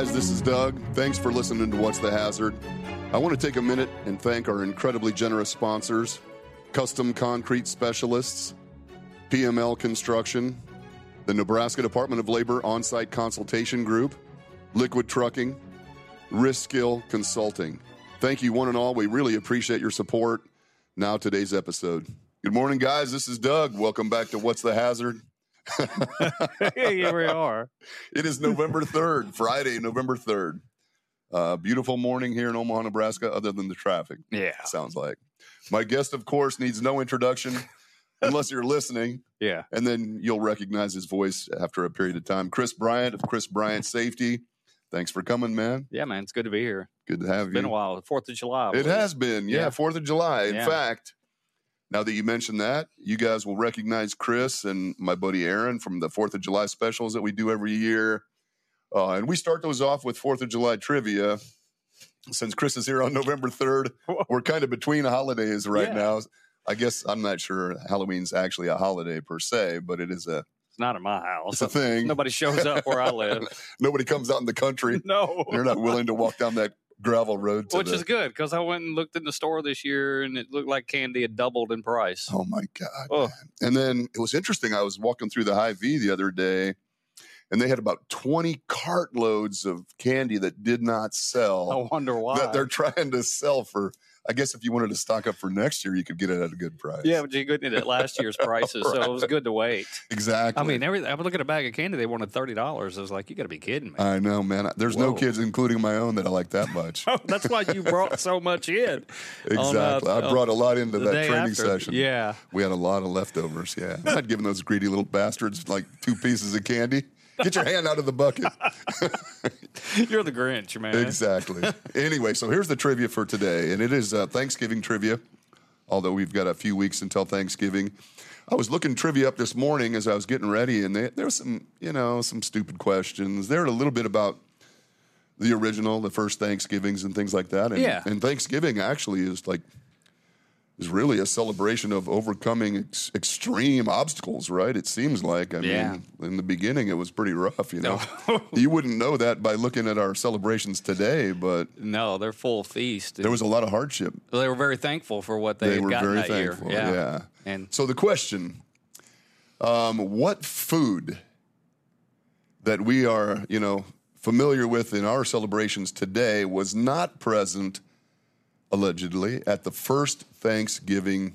guys. This is Doug. Thanks for listening to What's the Hazard. I want to take a minute and thank our incredibly generous sponsors Custom Concrete Specialists, PML Construction, the Nebraska Department of Labor On Site Consultation Group, Liquid Trucking, Risk Skill Consulting. Thank you, one and all. We really appreciate your support. Now, today's episode. Good morning, guys. This is Doug. Welcome back to What's the Hazard. Here we are. It is November 3rd, Friday, November 3rd. Uh, beautiful morning here in Omaha, Nebraska, other than the traffic. Yeah. Sounds like. My guest, of course, needs no introduction unless you're listening, Yeah. and then you'll recognize his voice after a period of time. Chris Bryant of Chris Bryant Safety. Thanks for coming, man. Yeah, man. It's good to be here. Good to have you. It's been a you. while. Fourth of July. It has been, yeah, Yeah. Fourth of July. In Yeah. fact, now that you mentioned that, you guys will recognize Chris and my buddy Aaron from the Fourth of July specials that we do every year. Uh, and we start those off with Fourth of July trivia. Since Chris is here on November 3rd, we're kind of between holidays right Yeah. now. I guess I'm not sure Halloween's actually a holiday per se, but it is a It's not in my house. it's a thing. Nobody shows up where I live. Nobody comes out in the country. no. They're not willing to walk down that gravel road to Which the, is good because I went and looked in the store this year and it looked like candy had doubled in price. Oh my God. Oh. And then it was interesting. I was walking through the Hy-Vee the other day and they had about 20 cartloads of candy that did not sell I wonder why. that they're trying to sell for. I guess if you wanted to stock up for next year, you could get it at a good price. yeah, but you couldn't at last year's prices, so it was good to wait. exactly. I mean, every, I was looking at a bag of candy, they wanted thirty dollars. I was like, you got to be kidding me. I know, man. There's no kids, including my own, that I like that much. Oh, that's why you brought so much in. on, uh, exactly. I brought a lot into that training after. session. Yeah. We had a lot of leftovers. Yeah. I'm not giving those greedy little bastards like two pieces of candy. Get your hand out of the bucket. You're the Grinch, man. Exactly. anyway, so here's the trivia for today, and it is uh, Thanksgiving trivia. Although we've got a few weeks until Thanksgiving, I was looking trivia up this morning as I was getting ready, and they, there was some, you know, some stupid questions. There a little bit about the original, the first Thanksgivings, and things like that. And, Yeah. and Thanksgiving actually is like is really a celebration of overcoming ex- extreme obstacles, right? It seems like. I Yeah. mean, in the beginning, it was pretty rough. You know, you wouldn't know that by looking at our celebrations today, but No, they're full feast. there was a lot of hardship. they were very thankful for what they, They had were gotten very that thankful. year. Yeah. And So the question: um, What food that we are, you know, familiar with in our celebrations today was not present, allegedly, at the first Thanksgiving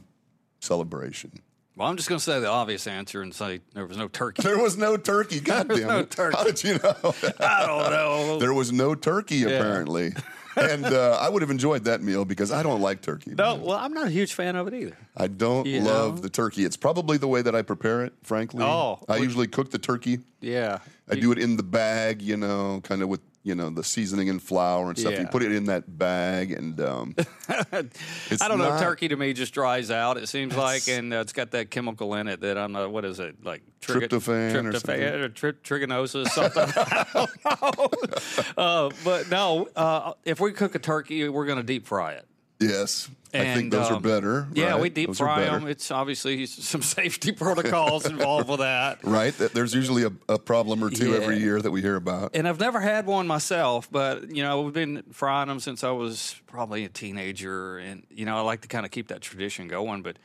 celebration? well, I'm just going to say the obvious answer and say there was no turkey. There was no turkey. God damn no it! turkey. How did you know? I don't know. there was no turkey apparently, and uh, I would have enjoyed that meal because I don't like turkey. no, man. well, I'm not a huge fan of it either. I don't You love know? the turkey. It's probably the way that I prepare it, frankly. Oh, I would- usually cook the turkey. Yeah. I do it in the bag, you know, kind of with you know the seasoning and flour and stuff. You put it in that bag, and um, it's I don't know. Turkey to me just dries out. It seems like, and uh, it's got that chemical in it that I'm not. What is it like? triga- Tryptophan or tryptophan or, tri- trigonosis, something. I don't know. Uh, but no, uh, if we cook a turkey, we're going to deep fry it. Yes, I think And, those are um, better. Yeah, right? we deep Those fry them. It's obviously some safety protocols involved with that. Right, there's usually a, a problem or two Yeah. every year that we hear about. And I've never had one myself, but you know, we've been frying them since I was probably a teenager, and you know, I like to kind of keep that tradition going. But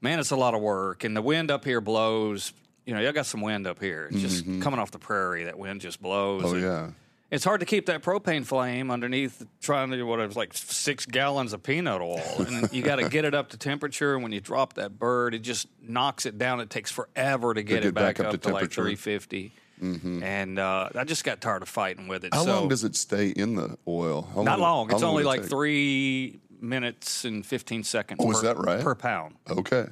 man, it's a lot of work, and the wind up here blows. You know, y'all got some wind up here. It's just coming off the prairie. That wind just blows. Mm-hmm. Oh and yeah, it's hard to keep that propane flame underneath trying to do what it was like six gallons of peanut oil, and you got to get it up to temperature. And when you drop that bird, it just knocks it down. It takes forever to get, get it back, back up up, to to, like three fifty. And uh, I just got tired of fighting with it. how so long does it stay in the oil? How not long. how It's only it like take? three minutes and fifteen seconds. Oh, per, is that right? Per pound. Okay,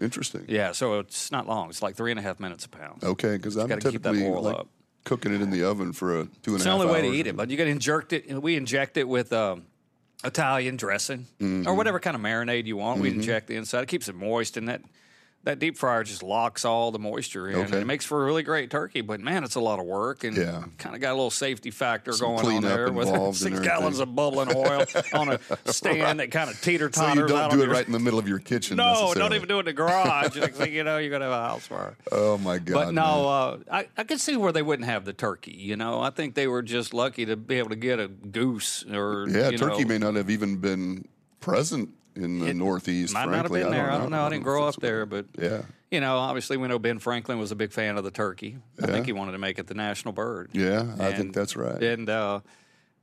interesting. Yeah, so it's not long. It's like three and a half minutes a pound. Okay, because I'm that typically like up. Cooking it in the oven for a two and a half. It's the only way to eat it, but you to inject it. We inject it with um, Italian dressing Mm-hmm. or whatever kind of marinade you want. We inject the inside. It keeps it moist, and that that deep fryer just locks all the moisture in. And it makes for a really great turkey, but man, it's a lot of work and Yeah. kind of got a little safety factor Some going on there with six gallons of bubbling oil on a stand that kind of teeter So you don't do it your- right in the middle of your kitchen. No, don't even do it in the garage. Next thing you know, you're gonna have a house fire. Oh my god! But no, uh, I, I could see where they wouldn't have the turkey. You know, I think they were just lucky to be able to get a goose or yeah, turkey know, may not have even been present in the Northeast. might not have frankly. been there. I don't know. I didn't grow up there, but Yeah, you know, obviously we know Ben Franklin was a big fan of the turkey. I Yeah. think he wanted to make it the national bird. yeah, I think that's right. And uh,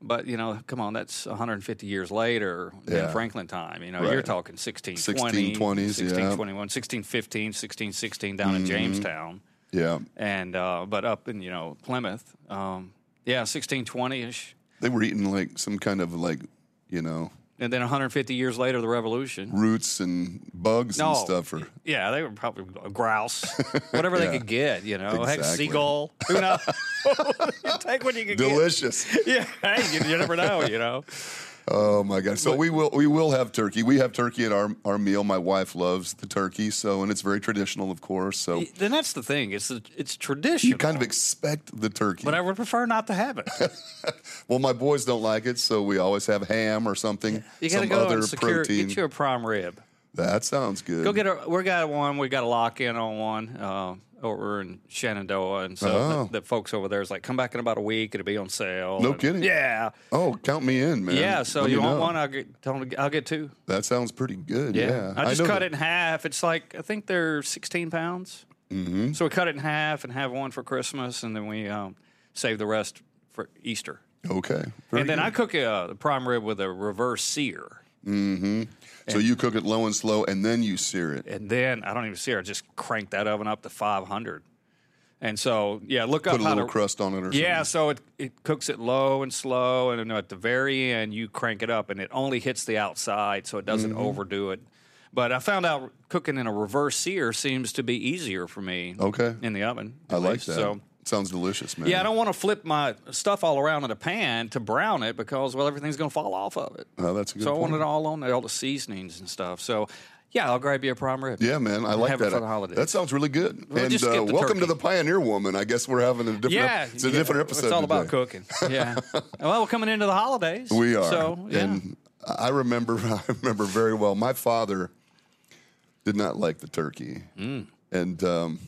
but you know, come on, that's 150 years later, Yeah. Ben Franklin time. You know, Right. you're talking 1620, 1620s, yeah. 1621, 1615, 1616 down in Jamestown. yeah, and uh, but up in you know Plymouth, um, yeah, sixteen twenty ish, they were eating like some kind of like you know and then 150 years later, the Revolution. roots and bugs No, and stuff. Or yeah, they were probably a grouse, whatever Yeah. they could get. You know, heck, seagull. Who knows? you take what you can delicious. get. Delicious. Yeah, hey, you, you never know. You know, Oh my god! So we will we will have turkey. We have turkey at our our meal. My wife loves the turkey, so and it's very traditional, of course. So then that's the thing. It's it's traditional. you kind of expect the turkey. but I would prefer not to have it. well, my boys don't like it, so we always have ham or something. You got to some go other and secure. protein. Get you a prime rib. that sounds good. Go get a. We got one. We got a lock in on one uh, over in Shenandoah, and so Oh. the, the folks over there is like, come back in about a week. It'll be on sale. No And- kidding. Yeah, Oh, count me in, man. yeah. So Let you want know. one? I'll get. Tell 'em to- I'll get two. That sounds pretty good. Yeah, I just know cut that- it in half. It's like I think they're 16 pounds. Mm-hmm. So we cut it in half and have one for Christmas, and then we um, save the rest for Easter. Okay. Very and then good. I cook a the prime rib with a reverse sear. So you cook it low and slow, and then you sear it. and then I don't even see I Just crank that oven up to 500. And so, yeah, look Put up a how little to. crust on it, or something. Yeah, so it, it cooks it low and slow, and then at the very end, you crank it up, and it only hits the outside, so it doesn't Mm-hmm. overdo it. But I found out cooking in a reverse sear seems to be easier for me. Okay. In the oven, I at like that. So Sounds delicious, man. yeah, I don't want to flip my stuff all around in a pan to brown it because well, everything's going to fall off of it. Oh, that's a good so I want it all on there, all the seasonings and stuff. So yeah, I'll grab you a prime rib. Yeah, man, I like Have it for the holidays. That sounds really good. We'll and uh, welcome to the Pioneer Woman. I guess we're having a different. Yeah, it's a yeah, different episode. It's all about cooking. Yeah. well, we're coming into the holidays. We are. So yeah. And I remember, I remember very well. My father did not like the turkey, Mm. and um,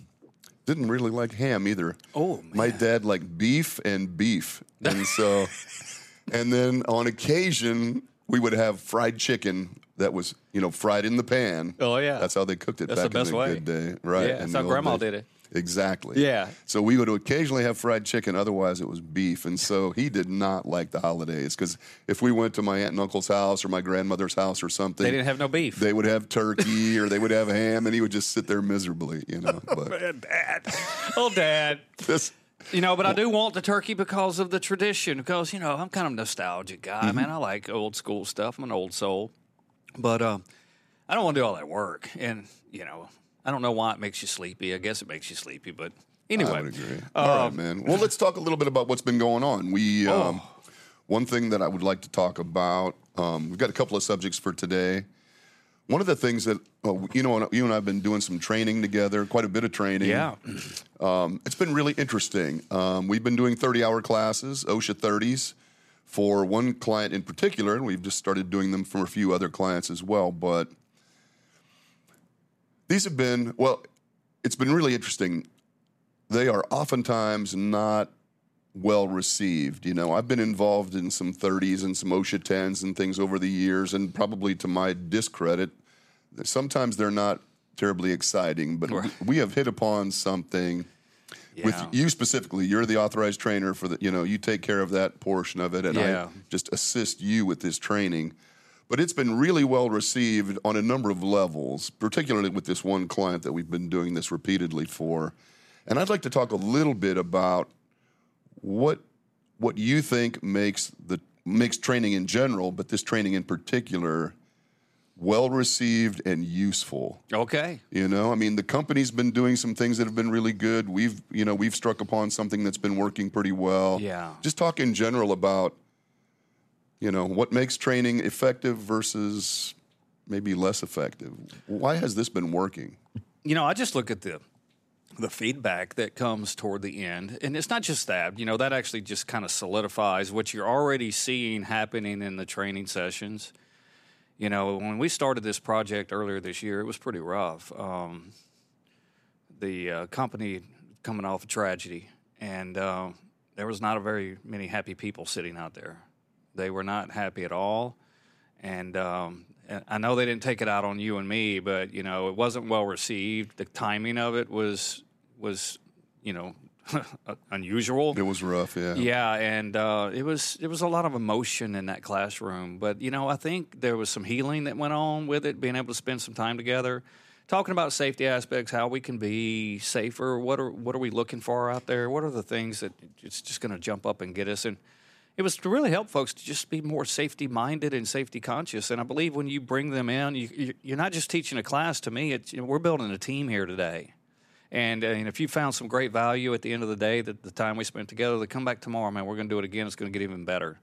didn't really like ham either. Oh, my dad liked beef and beef, and so, and then on occasion we would have fried chicken that was you know fried in the pan. Oh, yeah. that's how they cooked it That's back the best in the way. good day, right? Yeah, that's how Grandma days. did it. Exactly. Yeah. So we would occasionally have fried chicken. Otherwise, it was beef. And so he did not like the holidays because if we went to my aunt and uncle's house or my grandmother's house or something, they didn't have no beef. they would have turkey or they would have ham, and he would just sit there miserably, you know. But Man, Dad. Oh, Dad. this, You know, but I do want the turkey because of the tradition. Because you know, I'm kind of a nostalgic guy, Mm-hmm. man. I like old school stuff. I'm an old soul, but um, I don't want to do all that work. And you know, I don't know why it makes you sleepy. I guess it makes you sleepy, but anyway. I would agree. All right, man. Well, let's talk a little bit about what's been going on. We um, one thing that I would like to talk about. Um, we've got a couple of subjects for today. One of the things that uh, you know, you and I've been doing some training together, quite a bit of training. Yeah. Um, it's been really interesting. Um, we've been doing 30 hour classes, OSHA 30s, for one client in particular, and we've just started doing them for a few other clients as well. But these have been, well, it's been really interesting. They are oftentimes not well received. You know, I've been involved in some 30s and some OSHA 10s and things over the years, and probably to my discredit, sometimes they're not terribly exciting, but Right. we have hit upon something with you specifically. You're the authorized trainer for the, you know, you take care of that portion of it, and Yeah. I just assist you with this training. But it's been really well received on a number of levels, particularly with this one client that we've been doing this repeatedly for. And I'd like to talk a little bit about what what you think makes the makes training in general, but this training in particular, well received and useful. Okay. You know, I mean, the company's been doing some things that have been really good. We've, you know, we've struck upon something that's been working pretty well. Yeah. Just talk in general about, you know, what makes training effective versus maybe less effective. Why has this been working? you know, I just look at the the feedback that comes toward the end, and it's not just that. You know, that actually just kind of solidifies what you're already seeing happening in the training sessions. You know, when we started this project earlier this year, it was pretty rough. Um, the uh, company coming off a tragedy, and uh, there was not a very many happy people sitting out there. They were not happy at all, and um, I know they didn't take it out on you and me, but you know it wasn't well received. The timing of it was was you know unusual. It was rough, yeah. Yeah, and uh, it was it was a lot of emotion in that classroom. But you know, I think there was some healing that went on with it, being able to spend some time together, talking about safety aspects, how we can be safer. What are what are we looking for out there? What are the things that it's just going to jump up and get us? And it was to really help folks to just be more safety minded and safety conscious. And I believe when you bring them in, you, you're not just teaching a class. To me, you know, we're building a team here today. And, and if you found some great value at the end of the day, that the time we spent together, to come back tomorrow, man, we're going to do it again. It's going to get even better.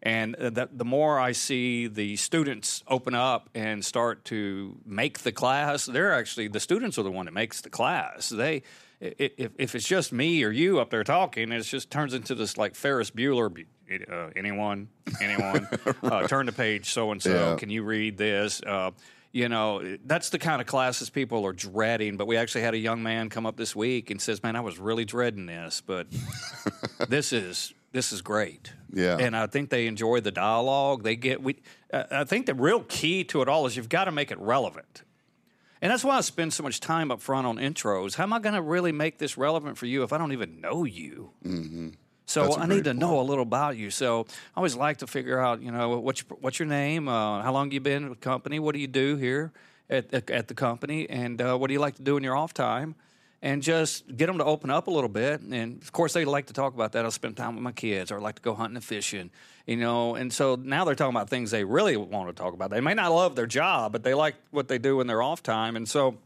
And uh, that, the more I see the students open up and start to make the class, they're actually the students are the one that makes the class. They, if, if it's just me or you up there talking, it just turns into this like Ferris Bueller. Uh, anyone, anyone, uh, turn the page so and so. Can you read this? Uh, you know that's the kind of classes people are dreading but we actually had a young man come up this week and says man i was really dreading this but this is this is great yeah and i think they enjoy the dialogue they get we uh, i think the real key to it all is you've got to make it relevant and that's why i spend so much time up front on intros how am i going to really make this relevant for you if i don't even know you mm-hmm. So I need to point. know a little about you. So I always like to figure out, you know, what's your, what's your name? Uh, how long you been with the company? What do you do here at at the company? And uh, what do you like to do in your off time? And just get them to open up a little bit. And of course, they like to talk about that. I spend time with my kids, or I like to go hunting and fishing, you know. And so now they're talking about things they really want to talk about. They may not love their job, but they like what they do in their off time. And so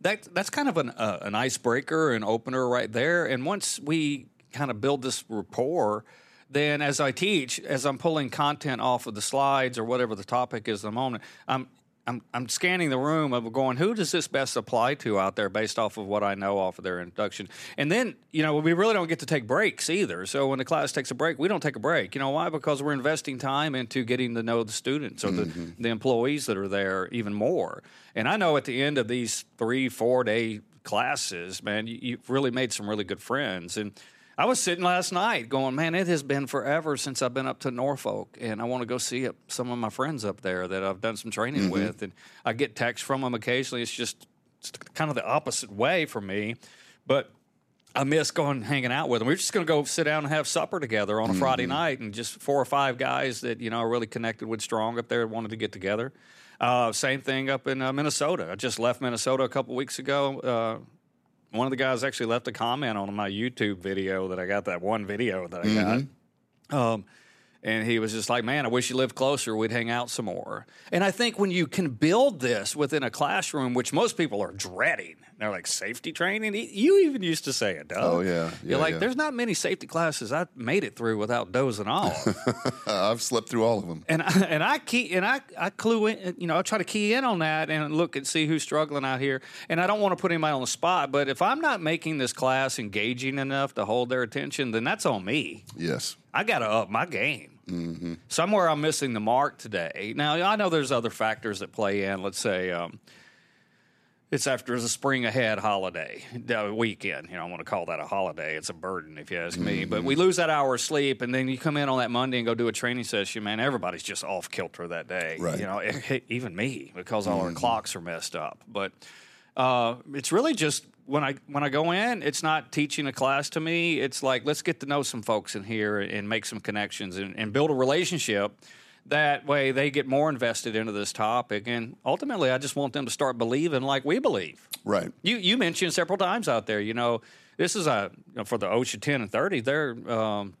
that that's kind of an uh, an icebreaker, an opener right there. And once we kind of build this rapport, then as I teach, as I'm pulling content off of the slides or whatever the topic is at the moment, I'm I'm, I'm scanning the room of going, who does this best apply to out there based off of what I know off of their induction? And then, you know, we really don't get to take breaks either. So when the class takes a break, we don't take a break. You know why? Because we're investing time into getting to know the students or mm-hmm. the, the employees that are there even more. And I know at the end of these three, four day classes, man, you, you've really made some really good friends. And I was sitting last night going, man, it has been forever since I've been up to Norfolk, and I want to go see some of my friends up there that I've done some training mm-hmm. with, and I get texts from them occasionally. It's just it's kind of the opposite way for me, but I miss going hanging out with them. We're just going to go sit down and have supper together on a mm-hmm. Friday night, and just four or five guys that you know are really connected with strong up there wanted to get together. Uh, same thing up in uh, Minnesota. I just left Minnesota a couple weeks ago. Uh, one of the guys actually left a comment on my YouTube video that I got that one video that I mm-hmm. got. Um, and he was just like, "Man, I wish you lived closer. We'd hang out some more." And I think when you can build this within a classroom, which most people are dreading, they're like safety training. You even used to say it, Doug. Oh yeah, yeah you're like, yeah. there's not many safety classes I made it through without dozing off. I've slept through all of them, and I, and I key and I I clue in, you know, I try to key in on that and look and see who's struggling out here. And I don't want to put anybody on the spot, but if I'm not making this class engaging enough to hold their attention, then that's on me. Yes, I got to up my game. Mm-hmm. Somewhere I'm missing the mark today. Now I know there's other factors that play in. Let's say. Um, it's after the spring ahead holiday weekend. You know, I want to call that a holiday. It's a burden, if you ask me. Mm-hmm. But we lose that hour of sleep, and then you come in on that Monday and go do a training session. Man, everybody's just off kilter that day. Right. You know, even me because all mm-hmm. our clocks are messed up. But uh, it's really just when I when I go in, it's not teaching a class to me. It's like let's get to know some folks in here and make some connections and, and build a relationship that way they get more invested into this topic. And ultimately, I just want them to start believing like we believe. Right. You you mentioned several times out there, you know, this is a you know, for the OSHA 10 and 30, they're um,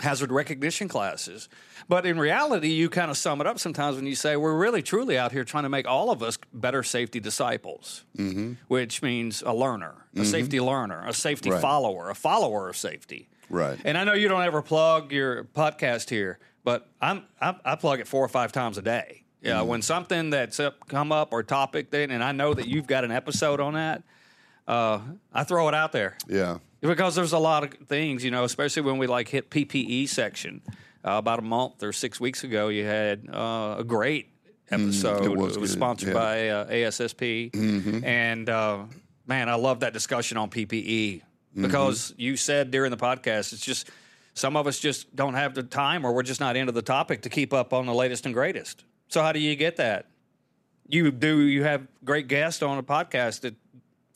hazard recognition classes. But in reality, you kind of sum it up sometimes when you say we're really truly out here trying to make all of us better safety disciples, mm-hmm. which means a learner, a mm-hmm. safety learner, a safety right. follower, a follower of safety. Right. And I know you don't ever plug your podcast here, but I'm I, I plug it four or five times a day. Yeah, when something that's up, come up or topic, then, and I know that you've got an episode on that, uh, I throw it out there Yeah. Because there's a lot of things, you know, especially when we like hit PPE section. Uh, about a month or six weeks ago, you had uh, a great episode. Mm, it was good, sponsored yeah. by uh, ASSP, Mm-hmm. and uh, man, I love that discussion on PPE Mm-hmm. because you said during the podcast, it's just some of us just don't have the time, or we're just not into the topic to keep up on the latest and greatest. So how do you get that? You do. You have great guests on a podcast that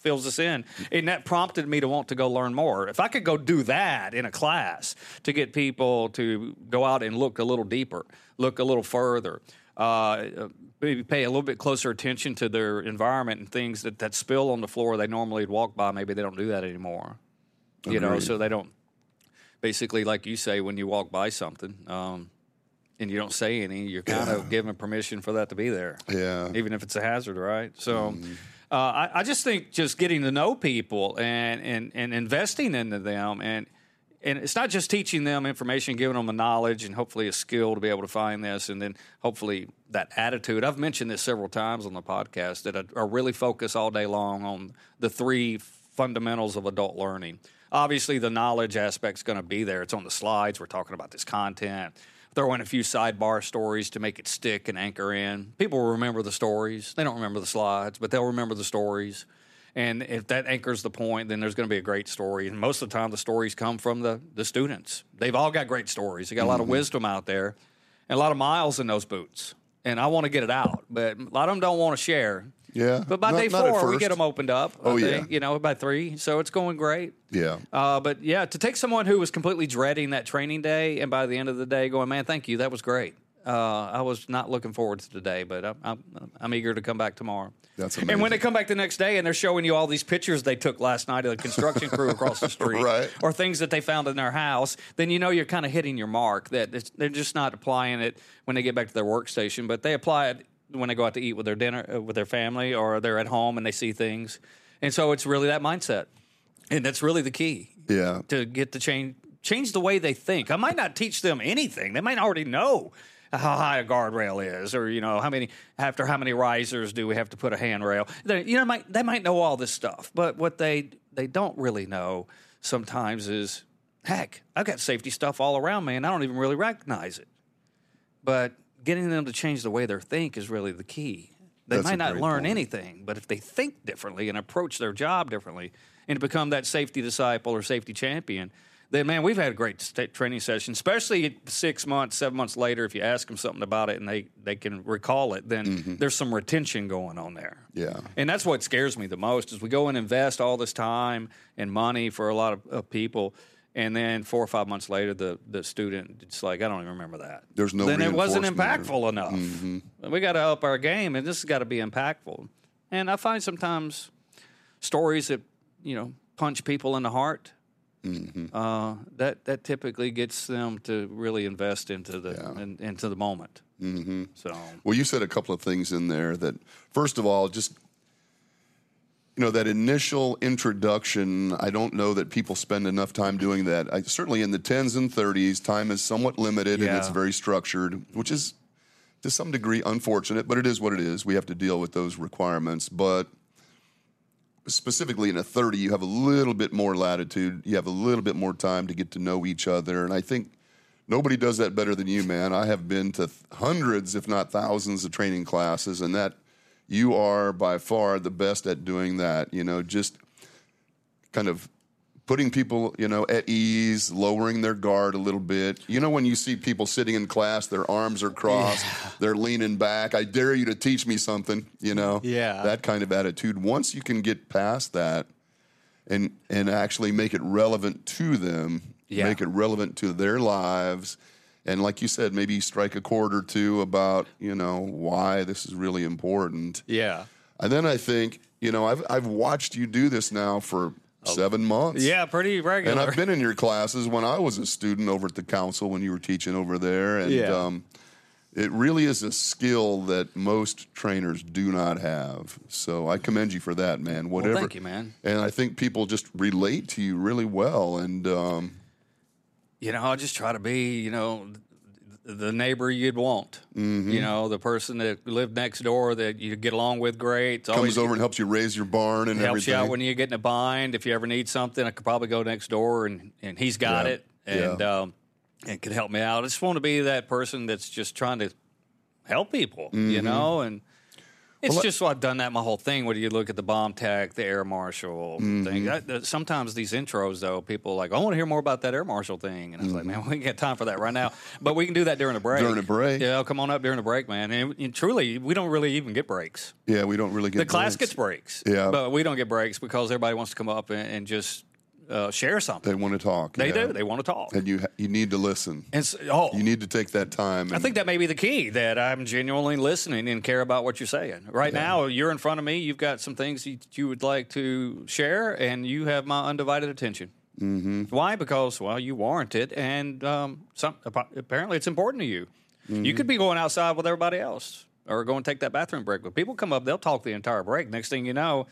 fills us in, and that prompted me to want to go learn more. If I could go do that in a class to get people to go out and look a little deeper, look a little further. Uh, maybe pay a little bit closer attention to their environment and things that, that spill on the floor they normally would walk by. Maybe they don't do that anymore. You know, so they don't. Basically, like you say, when you walk by something, um, and you don't say any, you're kind of giving permission for that to be there Yeah. even if it's a hazard, right? So, uh, I, I just think just getting to know people and, and, and investing into them, and and it's not just teaching them information, giving them a knowledge and hopefully a skill to be able to find this, and then hopefully that attitude. I've mentioned this several times on the podcast that I, I really focus all day long on the three fundamentals of adult learning. Obviously, the knowledge aspect's going to be there. It's on the slides. We're talking about this content throw in a few sidebar stories to make it stick and anchor in. People will remember the stories. They don't remember the slides, but they'll remember the stories. And if that anchors the point, then there's going to be a great story. And most of the time, the stories come from the, the students. They've all got great stories. They got a lot of mm-hmm. wisdom out there and a lot of miles in those boots. And I want to get it out, but a lot of them don't want to share. Yeah. But by Not- day four, we get them opened up. I Oh, yeah. You know, by three. So it's going great. Yeah. Uh, but yeah, to take someone who was completely dreading that training day, and by the end of the day, going, "Man, thank you, that was great." Uh, I was not looking forward to today, but I'm, I'm, I'm eager to come back tomorrow. That's amazing. And when they come back the next day and they're showing you all these pictures they took last night of the construction crew across the street, Right. or things that they found in their house, then you know you're kind of hitting your mark. That it's, they're just not applying it when they get back to their workstation, but they apply it when they go out to eat with their dinner uh, with their family, or they're at home and they see things. And so it's really that mindset, and that's really the key Yeah. to get the change change the way they think. I might not teach them anything. They might already know how high a guardrail is, or you know how many after how many risers do we have to put a handrail. They, you know, might, they might know all this stuff, but what they they don't really know sometimes is, heck, I've got safety stuff all around me, and I don't even really recognize it. But getting them to change the way they think is really the key. They That's might not learn point. anything, but if they think differently and approach their job differently and become that safety disciple or safety champion, then man, we've had a great training session, especially six months, seven months later. If you ask them something about it and they, they can recall it, then Mm-hmm. there's some retention going on there. Yeah. And that's what scares me the most is we go and invest all this time and money for a lot of, of people. And then four or five months later, the, the student, it's like, I don't even remember that. There's no Then it wasn't reinforcement or- impactful enough. We got to up our game, and this has got to be impactful. And I find sometimes stories that, you know, punch people in the heart. Uh, that that typically gets them to really invest into the Yeah. in, into the moment. Mm-hmm. So Well, you said a couple of things in there that, first of all, just you know, that initial introduction. I don't know that people spend enough time doing that. I, certainly in the tens and thirties, time is somewhat limited and it's very structured, which is to some degree unfortunate, but it is what it is. We have to deal with those requirements. But specifically in a 30, you have a little bit more latitude. You have a little bit more time to get to know each other. And I think nobody does that better than you, man. I have been to th- hundreds, if not thousands, of training classes, and that you are by far the best at doing that. You know, just kind of putting people, you know, at ease, lowering their guard a little bit. You know, when you see people sitting in class, their arms are crossed, they're leaning back. I dare you to teach me something. You know, Yeah. that kind of attitude. Once you can get past that, and and actually make it relevant to them, Yeah. make it relevant to their lives. And like you said, maybe strike a chord or two about, you know, why this is really important. yeah, And then I think, you know, I've I've watched you do this now for seven months. yeah, pretty regular. And I've been in your classes when I was a student over at the council when you were teaching over there. And Yeah. um, it really is a skill that most trainers do not have. So I commend you for that, man. Whatever. thank you, man. And I think people just relate to you really well. And um, you know, I just try to be, you know, the neighbor you'd want. Mm-hmm. You know, the person that lived next door that you get along with great. Comes always over and helps you raise your barn and helps everything. you out when you get in a bind. If you ever need something, I could probably go next door and, and he's got Yeah. it and Yeah. um, and could help me out. I just want to be that person that's just trying to help people, Mm-hmm. you know, and it's Well, just I've done that my whole thing. Whether you look at the bomb tech, the air marshal Mm-hmm. thing. I, uh, sometimes these intros, though, people are like, I want to hear more about that air marshal thing, and I was like, man, we ain't got time for that right now. But we can do that during a break. Mm-hmm. During a break. yeah, I'll come on up during a break, man. And, and truly, we don't really even get breaks. yeah, we don't really get The class gets breaks, Yeah. but we don't get breaks because everybody wants to come up and, and just uh, share something. They want to talk. They yeah. do. They want to talk. and you ha- you need to listen. And so, oh, You need to take that time. I think that may be the key that I'm genuinely listening and care about what you're saying. Right now, you're in front of me. You've got some things you, you would like to share, and you have my undivided attention. Mm-hmm. Why? Because well, you warrant it, and um, some apparently it's important to you. You could be going outside with everybody else, or go and take that bathroom break. But people come up, they'll talk the entire break. Next thing you know.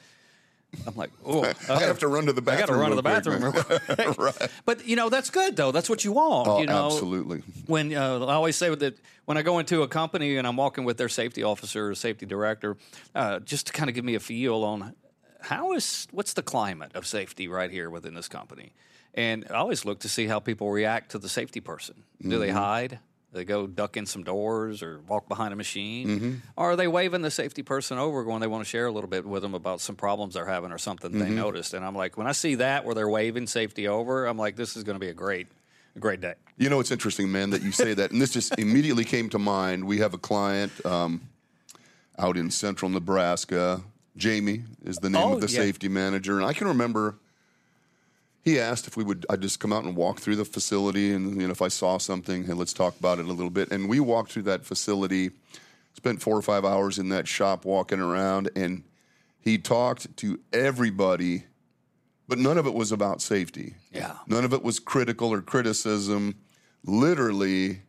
I'm like, oh, I have to run to the bathroom. I got to run to the bathroom. quick. right. But you know that's good though. That's what you want. Oh, you know, absolutely. when uh, I always say that when I go into a company and I'm walking with their safety officer or safety director, uh, just to kind of give me a feel on how is what's the climate of safety right here within this company, and I always look to see how people react to the safety person. Do they hide? They go duck in some doors or walk behind a machine? Or are they waving the safety person over when they want to share a little bit with them about some problems they're having or something they noticed? And I'm like, when I see that where they're waving safety over, I'm like, this is going to be a great, a great day. You know, it's interesting, man, that you say that. And this just immediately came to mind. We have a client um, out in central Nebraska. Jamie is the name Oh, of the yeah. safety manager. And I can remember he asked if we would I'd just come out and walk through the facility and you know if I saw something, hey, let's talk about it a little bit. And we walked through that facility, spent four or five hours in that shop walking around, and he talked to everybody, but none of it was about safety. Yeah. None of it was critical or criticism. Literally,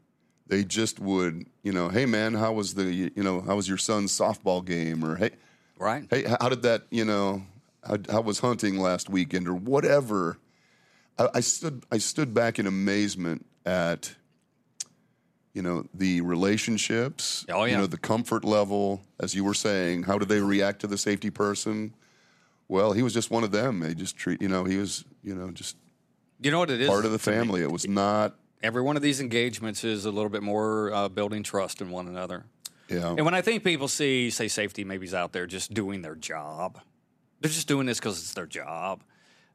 they just would, you know, hey man, how was the, you know, how was your son's softball game? Or hey, Right. hey, how did that, you know, how, how was hunting last weekend or whatever? I, I stood, I stood back in amazement at, you know, the relationships, Oh, yeah. you know, the comfort level, as you were saying. How did they react to the safety person? Well, he was just one of them. They just treat, you know, he was, you know, just You know what it is? part of the family. It was not, Every one of these engagements is a little bit more uh, building trust in one another. yeah. And when I think people see, say, safety maybe's out there just doing their job, they're just doing this because it's their job.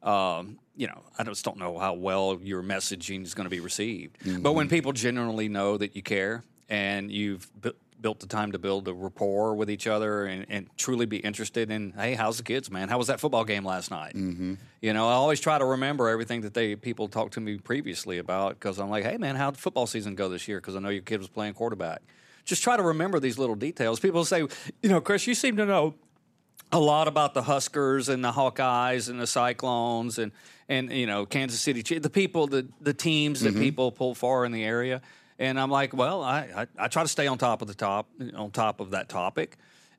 Um, you know, I just don't know how well your messaging is going to be received. But when people genuinely know that you care and you've bu- built the time to build a rapport with each other and, and truly be interested in, hey, how's the kids, man? How was that football game last night? Mm-hmm. You know, I always try to remember everything that they people talked to me previously about because I'm like, hey, man, how'd football season go this year? Because I know your kid was playing quarterback. Just try to remember these little details. People say, you know, Chris, you seem to know a lot about the Huskers and the Hawkeyes and the Cyclones and and you know Kansas City, the people, the the teams that mm-hmm. people pull for in the area. And I'm like, well, I, I I try to stay on top of the top on top of that topic.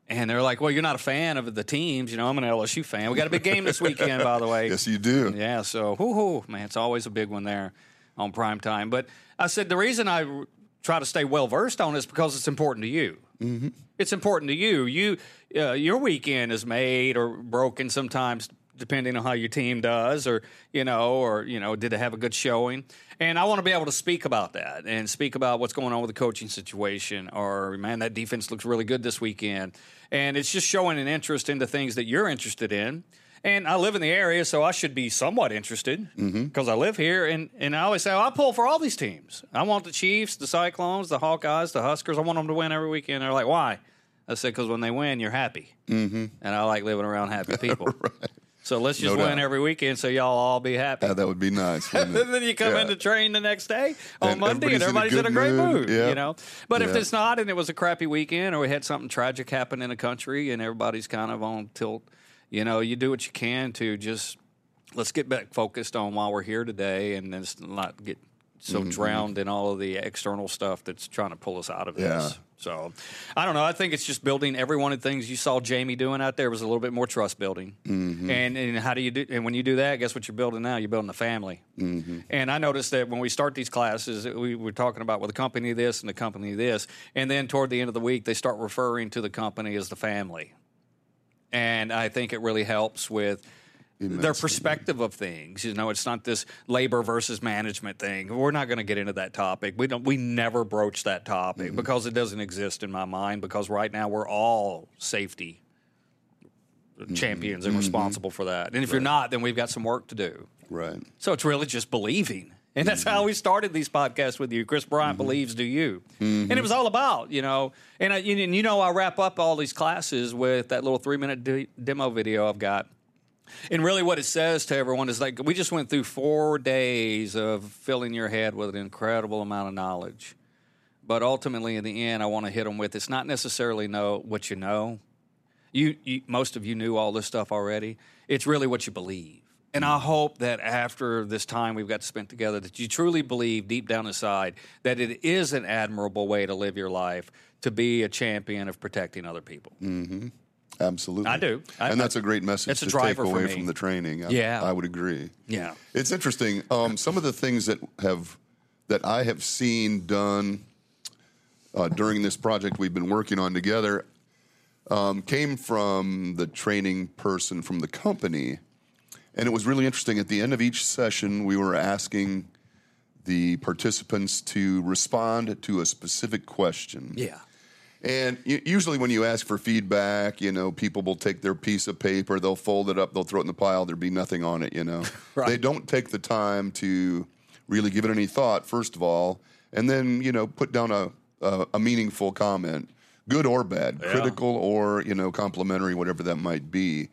And they're like, well, you're not a fan of the teams. You know, I'm an LSU fan. We got a big game this weekend, by the way. yes, you do. Yeah, so whoo hoo, man, it's always a big one there on prime time. But I said the reason I try to stay well versed on it is because it's important to you. Mm-hmm. It's important to you. You, uh, your weekend is made or broken sometimes, depending on how your team does, or you know, or you know, did they have a good showing? And I want to be able to speak about that and speak about what's going on with the coaching situation, or man, that defense looks really good this weekend. And it's just showing an interest into things that you're interested in. And I live in the area, so I should be somewhat interested because I live here. And, and I always say, oh, I pull for all these teams. I want the Chiefs, the Cyclones, the Hawkeyes, the Huskers. I want them to win every weekend. They're like, why? I said, because when they win, you're happy. Mm-hmm. And I like living around happy people. So let's just No win doubt. every weekend so y'all all be happy. Yeah, that would be nice. and then you come Yeah. in to train the next day on And Monday, and everybody's in a in a, great mood. Yeah. You know, but if it's not, and it was a crappy weekend, or we had something tragic happen in the country, and everybody's kind of on tilt, you know, you do what you can to just let's get back focused on why we're here today, and then not get so drowned in all of the external stuff that's trying to pull us out of Yeah. this. So I don't know. I think it's just building every one of the things you saw Jamie doing out there was a little bit more trust building. Mm-hmm. And and how do you do? And when you do that, guess what you're building now? You're building a family. Mm-hmm. And I noticed that when we start these classes, we were talking about well, the company this and the company this, and then toward the end of the week, they start referring to the company as the family. And I think it really helps with their perspective of things. You know, it's not this labor versus management thing. We're not going to get into that topic. We don't. We never broach that topic Mm-hmm. because it doesn't exist in my mind. Because right now we're all safety Mm-hmm. champions and responsible for that. And if you're not, then we've got some work to do. Right. So it's really just believing. And that's Mm-hmm. how we started these podcasts with you. Chris Bryant believes, do you? Mm-hmm. And it was all about, you know, and, I, and you know, I wrap up all these classes with that little three minute de- demo video I've got. And really, what it says to everyone is like, we just went through four days of filling your head with an incredible amount of knowledge. But ultimately, in the end, I want to hit them with it's not necessarily know what you know. You, you, most of you knew all this stuff already. It's really what you believe. And I hope that after this time we've got spent together, that you truly believe deep down inside that it is an admirable way to live your life to be a champion of protecting other people. Absolutely. I do. I- and that's a great message It's a to driver take away from the training. I, Yeah. I would agree. Yeah. It's interesting. Um, some of the things that have that I have seen done uh, during this project we've been working on together um, came from the training person from the company, and it was really interesting. At the end of each session, we were asking the participants to respond to a specific question. Yeah. And usually, when you ask for feedback, you know, people will take their piece of paper, they'll fold it up, they'll throw it in the pile. There'll be nothing on it. You know, Right. they don't take the time to really give it any thought. First of all, and then you know, put down a a, a meaningful comment, good or bad, Yeah. critical or you know, complimentary, whatever that might be.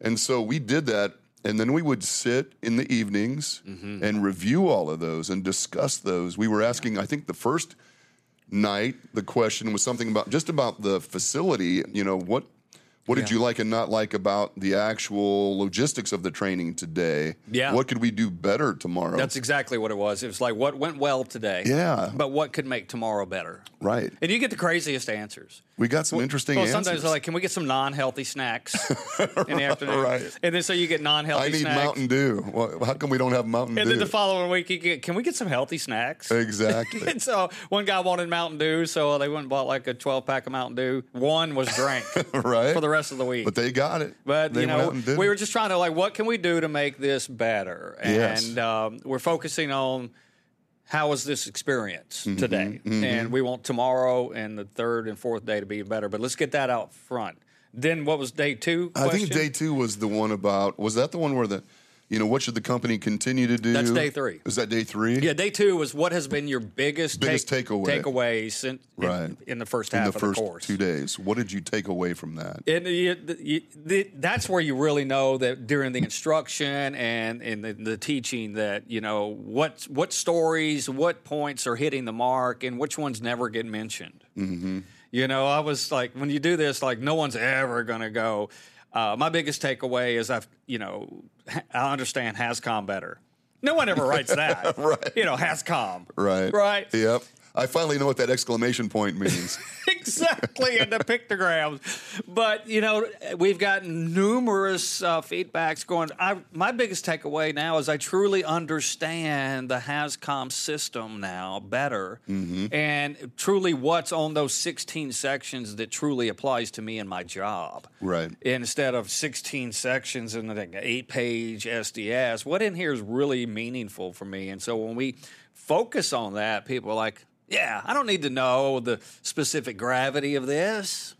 And so we did that. And then we would sit in the evenings Mm-hmm. and review all of those and discuss those. We were asking, I think, the first night the question was something about just about the facility you know what what did Yeah. you like and not like about the actual logistics of the training today Yeah. what could we do better tomorrow That's exactly what it was. It was like what went well today. Yeah. But what could make tomorrow better? right And you get the craziest answers. we got some interesting well, answers sometimes they're like, can we get some non-healthy snacks in the afternoon? Right. And then so you get non-healthy i need snacks. mountain dew well, how come we don't have mountain and dew then the following week, you get, can we get some healthy snacks? exactly and so one guy wanted Mountain Dew, so they went and bought like a 12 pack of Mountain Dew. One was drank right for the rest of the week. but they got it But they you know, out and did we were just trying to like, what can we do to make this better? Yes. And um, we're focusing on how was this experience Mm-hmm, today, and we want tomorrow and the third and fourth day to be better. But let's get that out front. Then what was day two? i think day two was the one about was that the one where the you know what should the company continue to do That's day three. is that day three Yeah, day two was what has been your biggest Biggest take, takeaway. takeaways since Right. in, in the first in the of first the course. two days. What did you take away from that? And you, you, the, that's where you really know that during the instruction and in the, the teaching that you know what what stories, what points are hitting the mark, and which ones never get mentioned. Mm-hmm. You know, I was like, when you do this, like no one's ever going to go. Uh, my biggest takeaway is I've you know I understand HazCom better. No one ever writes that, Right. You know, HazCom, Right. Right. Yep. I finally know what that exclamation point means. exactly and the pictograms. But you know we've gotten numerous uh, feedbacks going I, my biggest takeaway now is i truly understand the HazCom system now better and truly what's on those 16 sections that truly applies to me in my job. Right. instead of 16 sections in an eight page sds what in here is really meaningful for me? And so when we focus on that people are like yeah i don't need to know the specific gravity of this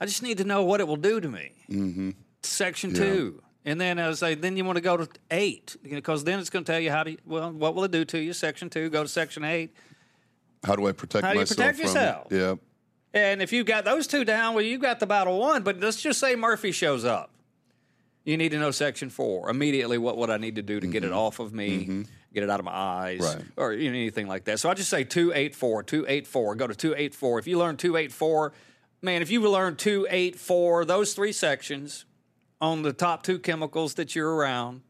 i just need to know what it will do to me mm-hmm. section two and then I say, then you want to go to eight because then it's going to tell you how to. Well, what will it do to you? Section two, go to section eight, How do I protect How do you myself protect yourself? it? Yep. And if you've got those two down, well, you've got the battle won. But let's just say Murphy shows up. You need to know section four immediately. What would I need to do to get it off of me, get it out of my eyes, Right. or you know, anything like that? So I just say two eight four, two eight four. Go to two eight four. If you learn two eight four, man, if you learn two eight four, those three sections on the top two chemicals that you're around,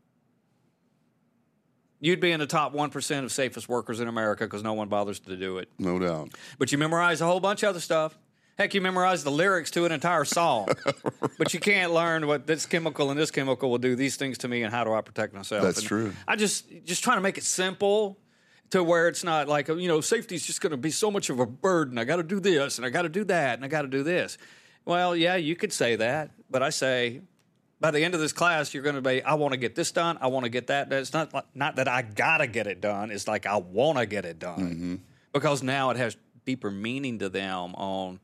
you'd be in the top 1% of safest workers in America because no one bothers to do it. No doubt. But you memorize a whole bunch of other stuff. Heck, you memorize the lyrics to an entire song, but you can't learn what this chemical and this chemical will do these things to me and how do I protect myself. That's And true. I just just trying to make it simple to where it's not like you know safety is just going to be so much of a burden. I got to do this and I got to do that and I got to do this. Well, yeah, you could say that, but I say by the end of this class, you're going to be. I want to get this done. I want to get that. It's not like, not that I gotta get it done. It's like I want to get it done mm-hmm. because now it has deeper meaning to them on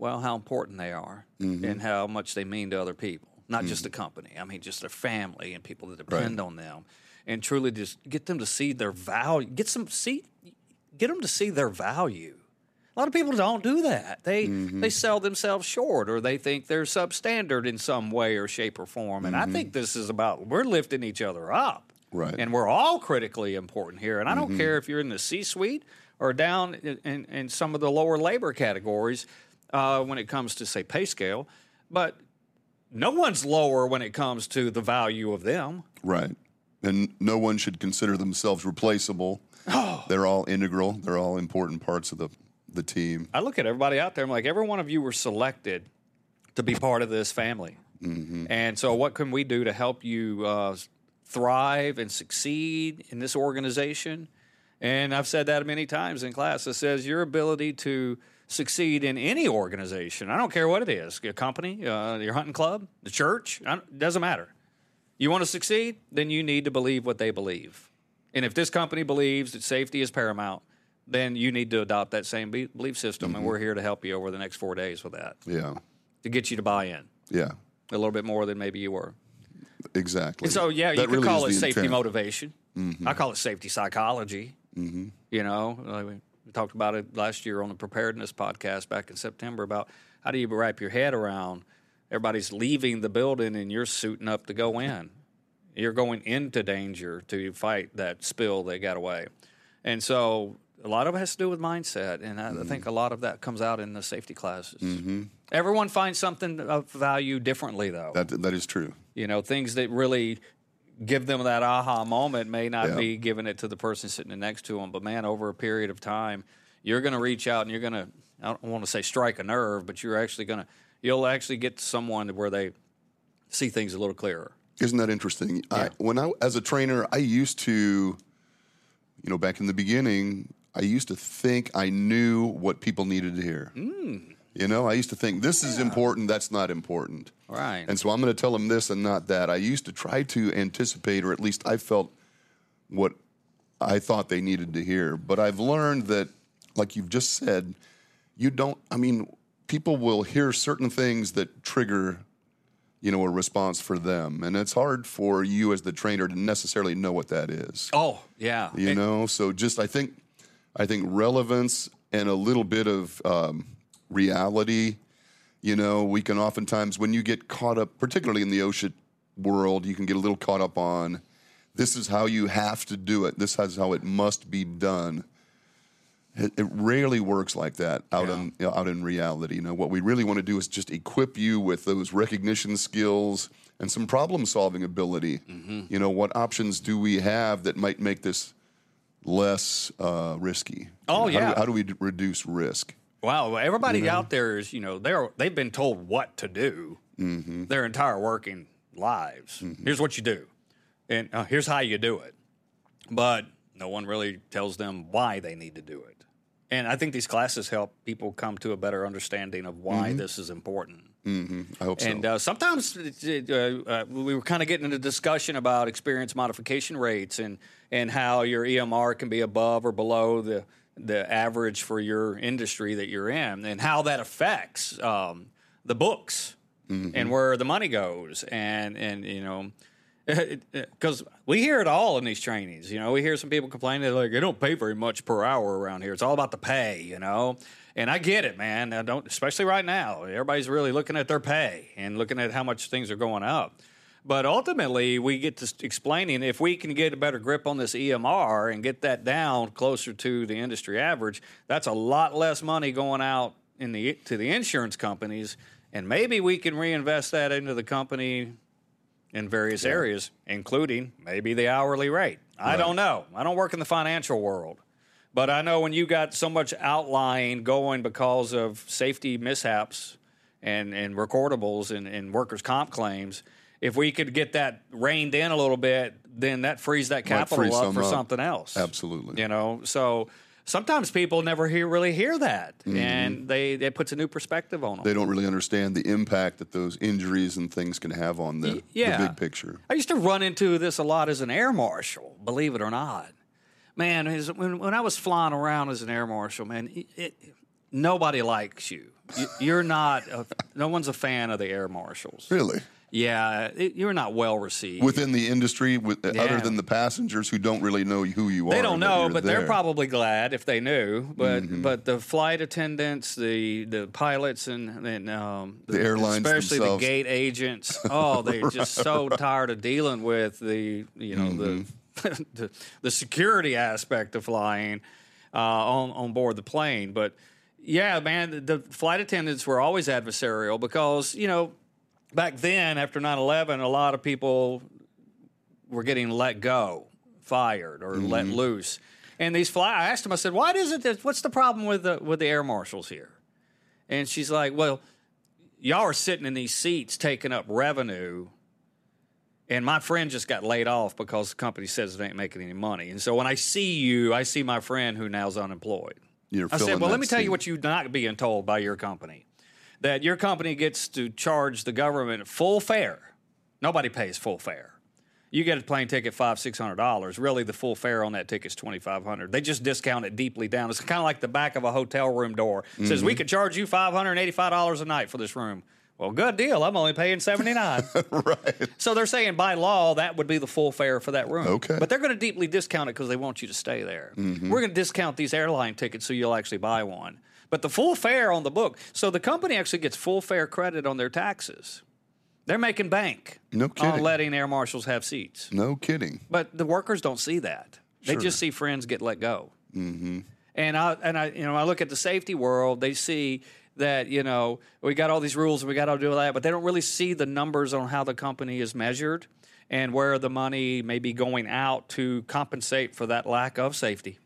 well how important they are and how much they mean to other people, not just the company. I mean, just their family and people that depend on them, and truly just get them to see their value. Get some see, get them to see their value. A lot of people don't do that. They Mm-hmm. they sell themselves short, or they think they're substandard in some way or shape or form. And I think this is about we're lifting each other up, Mm-hmm. Right. And we're all critically important here. And I don't care if you're in the C-suite or down in, in, in some of the lower labor categories uh, when it comes to say pay scale, but no one's lower when it comes to the value of them. Right. And no one should consider themselves replaceable. Oh. They're all integral. They're all important parts of the, the team. I look at everybody out there. I'm like, every one of you were selected to be part of this family, and so what can we do to help you uh, thrive and succeed in this organization? And I've said that many times in class. It says your ability to succeed in any organization. I don't care what it is, a company, uh, your hunting club, the church, it doesn't matter. You want to succeed? Then you need to believe what they believe. And if this company believes that safety is paramount, then you need to adopt that same be- belief system. And we're here to help you over the next four days with that Yeah. to get you to buy in Yeah. a little bit more than maybe you were. Exactly. And so, yeah, you could really call it safety intent. motivation. I call it safety psychology. Mm-hmm. You know, we talked about it last year on the preparedness podcast back in September about how do you wrap your head around everybody's leaving the building and you're suiting up to go in. You're going into danger to fight that spill that got away. And so a lot of it has to do with mindset. And I, I think a lot of that comes out in the safety classes. Mm-hmm. Everyone finds something of value differently, though. That, that is true. You know, things that really give them that aha moment may not Yeah. be giving it to the person sitting next to them. But man, over a period of time, you're going to reach out and you're going to, I don't want to say strike a nerve, but you're actually going to, you'll actually get to someone where they see things a little clearer. Isn't that interesting? I, when I, as a trainer, I used to, you know, back in the beginning, I used to think I knew what people needed to hear. Mm. You know, I used to think this is important, that's not important. Right. And so I'm going to tell them this and not that. I used to try to anticipate, or at least I felt what I thought they needed to hear. But I've learned that, like you've just said, you don't, I mean, people will hear certain things that trigger, you know, a response for them. And it's hard for you as the trainer to necessarily know what that is. Oh, yeah. You know, so just I think, I think relevance and a little bit of um, reality. You know, we can oftentimes when you get caught up, particularly in the OSHA world, you can get a little caught up on this is how you have to do it. This is how it must be done. It, it rarely works like that out Yeah. in you know, out in reality. You know, what we really want to do is just equip you with those recognition skills and some problem solving ability. Mm-hmm. You know, what options do we have that might make this less uh, risky? Oh, You know, how do yeah. how do we reduce risk? Wow, everybody out there is, you know, they're they've been told what to do their entire working lives. Here's what you do, and uh, here's how you do it. But no one really tells them why they need to do it. And I think these classes help people come to a better understanding of why this is important. I hope so. And uh, sometimes uh, uh, we were kind of getting into discussion about experience modification rates and and how your EMR can be above or below the the average for your industry that you're in, and how that affects um, the books and where the money goes, and and you know. Because we hear it all in these trainings, you know. We hear some people complaining they're like they don't pay very much per hour around here. It's all about the pay, you know. And I get it, man. I don't, especially right now. Everybody's really looking at their pay and looking at how much things are going up. But ultimately, we get to explaining if we can get a better grip on this EMR and get that down closer to the industry average, that's a lot less money going out in the to the insurance companies, and maybe we can reinvest that into the company in various areas, including maybe the hourly rate. I don't know. I don't work in the financial world. But I know when you got so much outlying going because of safety mishaps and, and recordables and, and workers' comp claims, if we could get that reined in a little bit, then that frees that capital free up for up. something else. Absolutely. You know, so sometimes people never hear really hear that, Mm-hmm. and they it puts a new perspective on them. They don't really understand the impact that those injuries and things can have on the, yeah. the big picture. I used to run into this a lot as an air marshal, believe it or not. Man, is- when, when I was flying around as an air marshal, man, it, it, nobody likes you. you. You're not, a, no one's a fan of the air marshals. Really? Yeah, it, you're not well received. Within the industry, with, Yeah. other than the passengers who don't really know who you are. They don't know, but there. they're probably glad if they knew. But Mm-hmm. but the flight attendants, the the pilots, and, and um, The airlines especially themselves. the gate agents. Oh, they're just so tired of dealing with the you know the, Mm-hmm. the the security aspect of flying uh, on on board the plane. But yeah, man, the, the flight attendants were always adversarial because you know back then after 9-11 a lot of people were getting let go, fired, or let loose. And these fly, I asked him. I said, "Why is it that? What's the problem with the with the air marshals here?" And she's like, "Well, y'all are sitting in these seats taking up revenue." And my friend just got laid off because the company says it ain't making any money. And so when I see you, I see my friend who now's unemployed. You're I said, well, let me tell you what you're not being told by your company. That your company gets to charge the government full fare. Nobody pays full fare. You get a plane ticket five, six hundred dollars. Really, the full fare on that ticket is twenty five hundred. They just discount it deeply down. It's kind of like the back of a hotel room door. It says Mm-hmm. we could charge you five hundred eighty five dollars a night for this room. Well, good deal. I'm only paying seventy nine. right. So they're saying by law that would be the full fare for that room. Okay. But they're going to deeply discount it because they want you to stay there. Mm-hmm. We're going to discount these airline tickets so you'll actually buy one. But the full fare on the book, so the company actually gets full fare credit on their taxes. They're making bank No kidding. on letting air marshals have seats. No kidding. But the workers don't see that. They Sure. just see friends get let go. Mm-hmm. And I and I you know I look at the safety world. They see that you know we got all these rules and we got to do that, but they don't really see the numbers on how the company is measured and where the money may be going out to compensate for that lack of safety.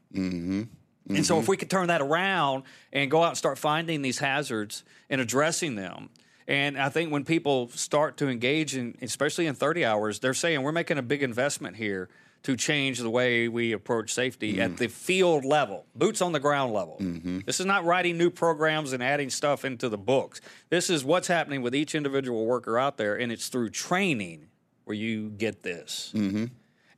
And so, if mm-hmm. we could turn that around and go out and start finding these hazards and addressing them, and I think when people start to engage in, especially in 30 hours, they're saying we're making a big investment here to change the way we approach safety at mm. the field level, boots on the ground level. Mm-hmm. This is not writing new programs and adding stuff into the books. This is what's happening with each individual worker out there, and it's through training where you get this. Mm-hmm.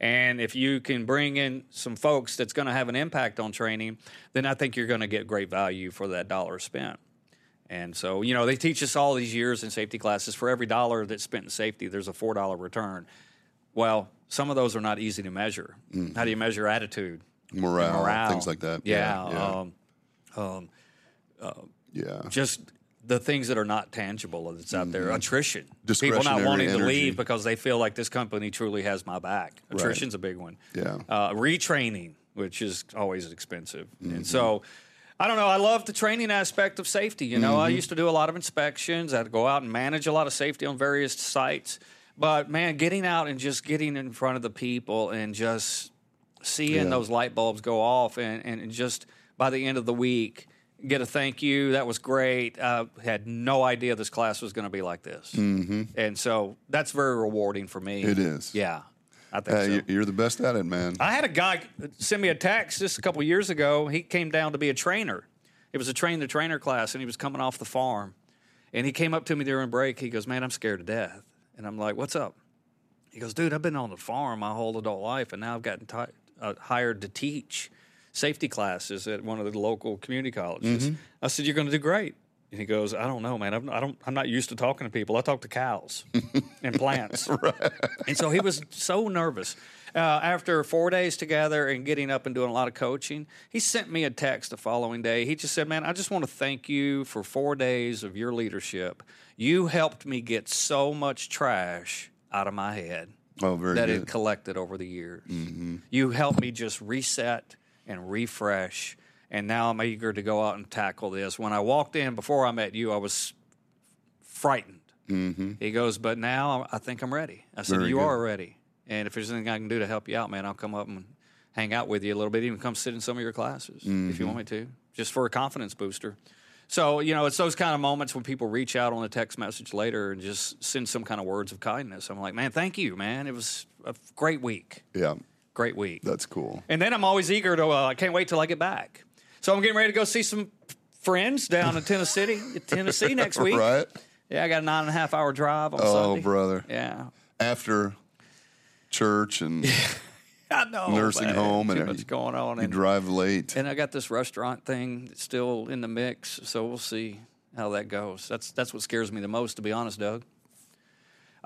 And if you can bring in some folks that's going to have an impact on training, then I think you're going to get great value for that dollar spent. And so, you know, they teach us all these years in safety classes for every dollar that's spent in safety, there's a $4 return. Well, some of those are not easy to measure. Mm-hmm. How do you measure attitude? Morale, Morale. things like that. Yeah. Yeah. Um, um uh, yeah. just the things that are not tangible that's out there. Attrition. People not Mm-hmm. Wanting to leave because they feel like this company truly has my back. Attrition's a big one. Yeah. Uh, retraining, which is always expensive. Mm-hmm. And so I don't know. I love the training aspect of safety. You know, Mm-hmm. I used to do a lot of inspections. I'd go out and manage a lot of safety on various sites. But man, getting out and just getting in front of the people and just seeing Yeah. those light bulbs go off and, and just by the end of the week get a thank you that was great i had no idea this class was going to be like this mm-hmm. and so that's very rewarding for me It is. yeah i think Uh, so. you- You're the best at it, man. I had a guy send me a text just a couple years ago. He came down to be a trainer. It was a train the trainer class, and he was coming off the farm. And he came up to me during break. He goes, "Man, I'm scared to death." And I'm like, "What's up?" He goes, "Dude, I've been on the farm my whole adult life, and now I've gotten ti uh, hired to teach safety classes at one of the local community colleges." I said, "You're going to do great." And he goes, "I don't know, man. I'm, I don't. I'm not used to talking to people. I talk to cows and plants." And so he was so nervous. Uh, after four days together and getting up and doing a lot of coaching, he sent me a text the following day. He just said, Man, I just want to thank you for four days of your leadership. You helped me get so much trash out of my head Oh, that good. had collected over the years. You helped me just reset and refresh. And now I'm eager to go out and tackle this. When I walked in before I met you, I was frightened Mm-hmm. He goes, but now I think I'm ready. I said, Very you good. are ready. And if there's anything I can do to help you out, man, I'll come up and hang out with you a little bit, even come sit in some of your classes if Mm-hmm. you want me to, just for a confidence booster. So, you know, it's those kind of moments when people reach out on a text message later and just send some kind of words of kindness. I'm like, man, thank you, man. It was a great week. Yeah, Great week. that's cool. And then I'm always eager to, uh, I can't wait till I get back. So I'm getting ready to go see some friends down in Tennessee, Tennessee next week. Right? Yeah, I got a nine and a half hour drive on Oh, Sunday. brother. Yeah. After church and I know. nursing home and much going on. you And, drive late. and I got this restaurant thing still in the mix, so we'll see how that goes. That's that's what scares me the most, to be honest, Doug.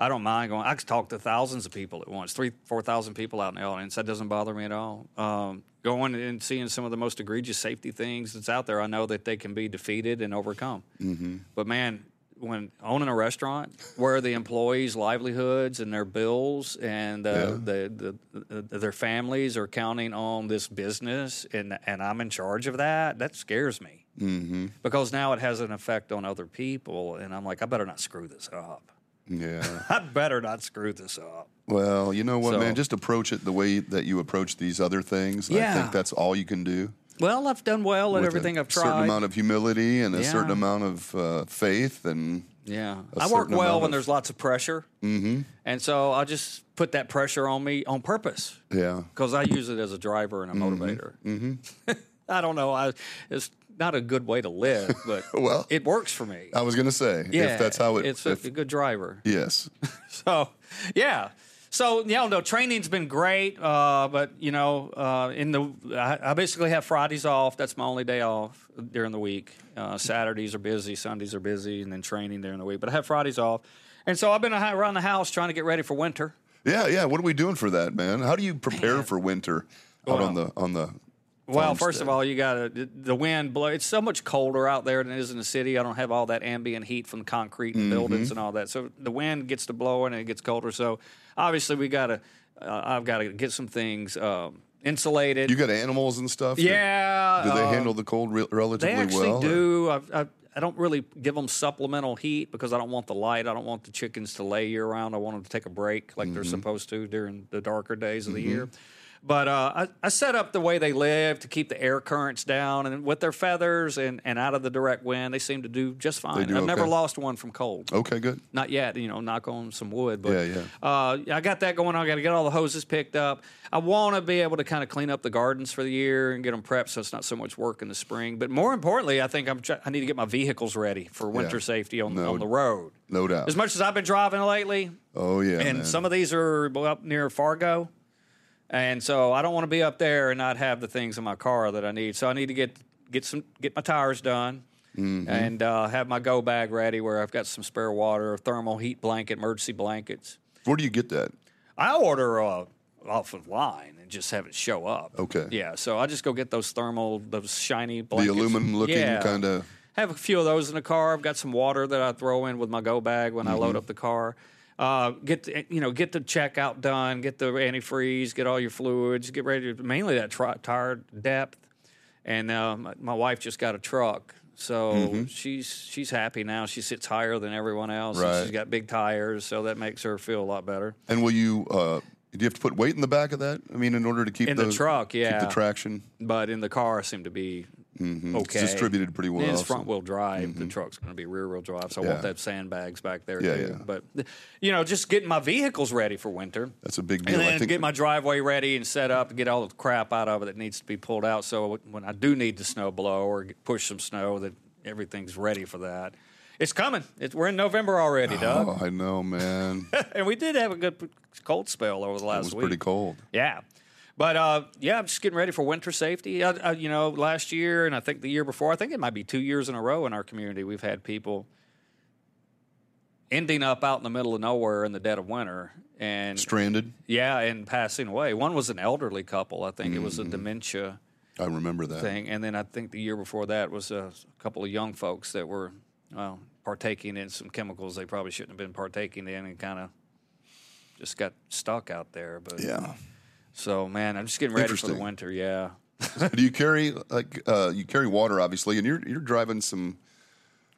I don't mind going. I could talk to thousands of people at once, three, four thousand people out in the audience. That doesn't bother me at all. Um, going and seeing some of the most egregious safety things that's out there, I know that they can be defeated and overcome. Mm-hmm. But man, when owning a restaurant where the employees' livelihoods and their bills and uh, the, the, the their families are counting on this business, and and I'm in charge of that, that scares me Mm-hmm. because now it has an effect on other people, and I'm like, I better not screw this up. Yeah. I better not screw this up. Well, you know what, So- man? Just approach it the way that you approach these other things. Yeah. I think that's all you can do. Well, I've done well at everything I've tried. A certain amount of humility and a certain amount of uh, faith and yeah, I work well when of- there's lots of pressure, mm-hmm. and so I just put that pressure on me on purpose yeah. because I use it as a driver and a motivator. Mm-hmm. I don't know. I, it's not a good way to live, but Well- it works for me. I was going to say yeah, if that's how it. It's if, a, good driver. yes. So, yeah. So, yeah, no, training's been great. Uh, but, you know, uh, in the, I, I basically have Fridays off. That's my only day off during the week. Uh, Saturdays are busy, Sundays are busy, and then training during the week. But I have Fridays off. And so I've been around the house trying to get ready for winter. Yeah, yeah. What are we doing for that, man? How do you prepare for winter out on the on the? Well, first of all, you got the wind blow. It's so much colder out there than it is in the city. I don't have all that ambient heat from the concrete and buildings Mm-hmm. and all that. So the wind gets to blowing and it gets colder. So obviously we got to. Uh, I've got to get some things um, insulated. you got animals and stuff. that- yeah. do they uh, handle the cold re- relatively They actually well? do. I've, I've, I don't really give them supplemental heat because I don't want the light. I don't want the chickens to lay year round. I want them to take a break like they're Mm-hmm. supposed to during the darker days of the year. But uh, I, I set up the way they live to keep the air currents down, and with their feathers and, and out of the direct wind, they seem to do just fine. do I've never lost one from cold. Okay, good. Not yet, you know, knock on some wood. But Yeah, yeah. Uh, I got that going on. I got to get all the hoses picked up. I want to be able to kind of clean up the gardens for the year and get them prepped so it's not so much work in the spring. But more importantly, I think I'm try- I need to get my vehicles ready for winter Yeah. safety on, No- on the road. No doubt. As much as I've been driving lately, oh yeah, and man. some of these are up near Fargo. And so I don't want to be up there and not have the things in my car that I need. So I need to get get some get my tires done Mm-hmm. and uh, have my go bag ready where I've got some spare water, thermal heat blanket, emergency blankets. Where do you get that? I order uh, off of line and just have it show up. Okay. Yeah. So I just go get those thermal, those shiny blankets. The aluminum looking Yeah. kind of. Have a few of those in the car. I've got some water that I throw in with my go bag when I Mm-hmm. load up the car. Uh, get the, you know get the checkout done, get the antifreeze, get all your fluids, get ready. To, mainly that tri- tire depth. And uh, my, my wife just got a truck, so she's she's happy now. She sits higher than everyone else. Right. She's got big tires, so that makes her feel a lot better. And will you? Uh, do you have to put weight in the back of that? I mean, in order to keep In the those- truck, yeah. keep the traction. But in the car, I seem to be Mm-hmm. It's distributed pretty well. And it's front wheel drive. The truck's going to be rear wheel drive, so I want that sandbags back there Yeah, too. yeah. But you know, just getting my vehicles ready for winter. That's a big deal. And I think. get my driveway ready and set up to get all the crap out of it that needs to be pulled out. So when I do need to snow blow or push some snow, that everything's ready for that. It's coming. It's, we're in November already, Doug, oh, I know, man. and we did have a good cold spell over the last week. it was week. pretty cold. Yeah. But uh, yeah, I'm just getting ready for winter safety. I, I, you know, last year and I think the year before, I think it might be two years in a row in our community, we've had people ending up out in the middle of nowhere in the dead of winter. And Stranded. yeah, and passing away. One was an elderly couple. I think it was a dementia I remember that. thing. And then I think the year before that was a couple of young folks that were well, partaking in some chemicals they probably shouldn't have been partaking in and kind of just got stuck out there. But Yeah. So man, I'm just getting ready for the winter. Yeah. do you carry like uh, you carry water obviously, and you're you're driving some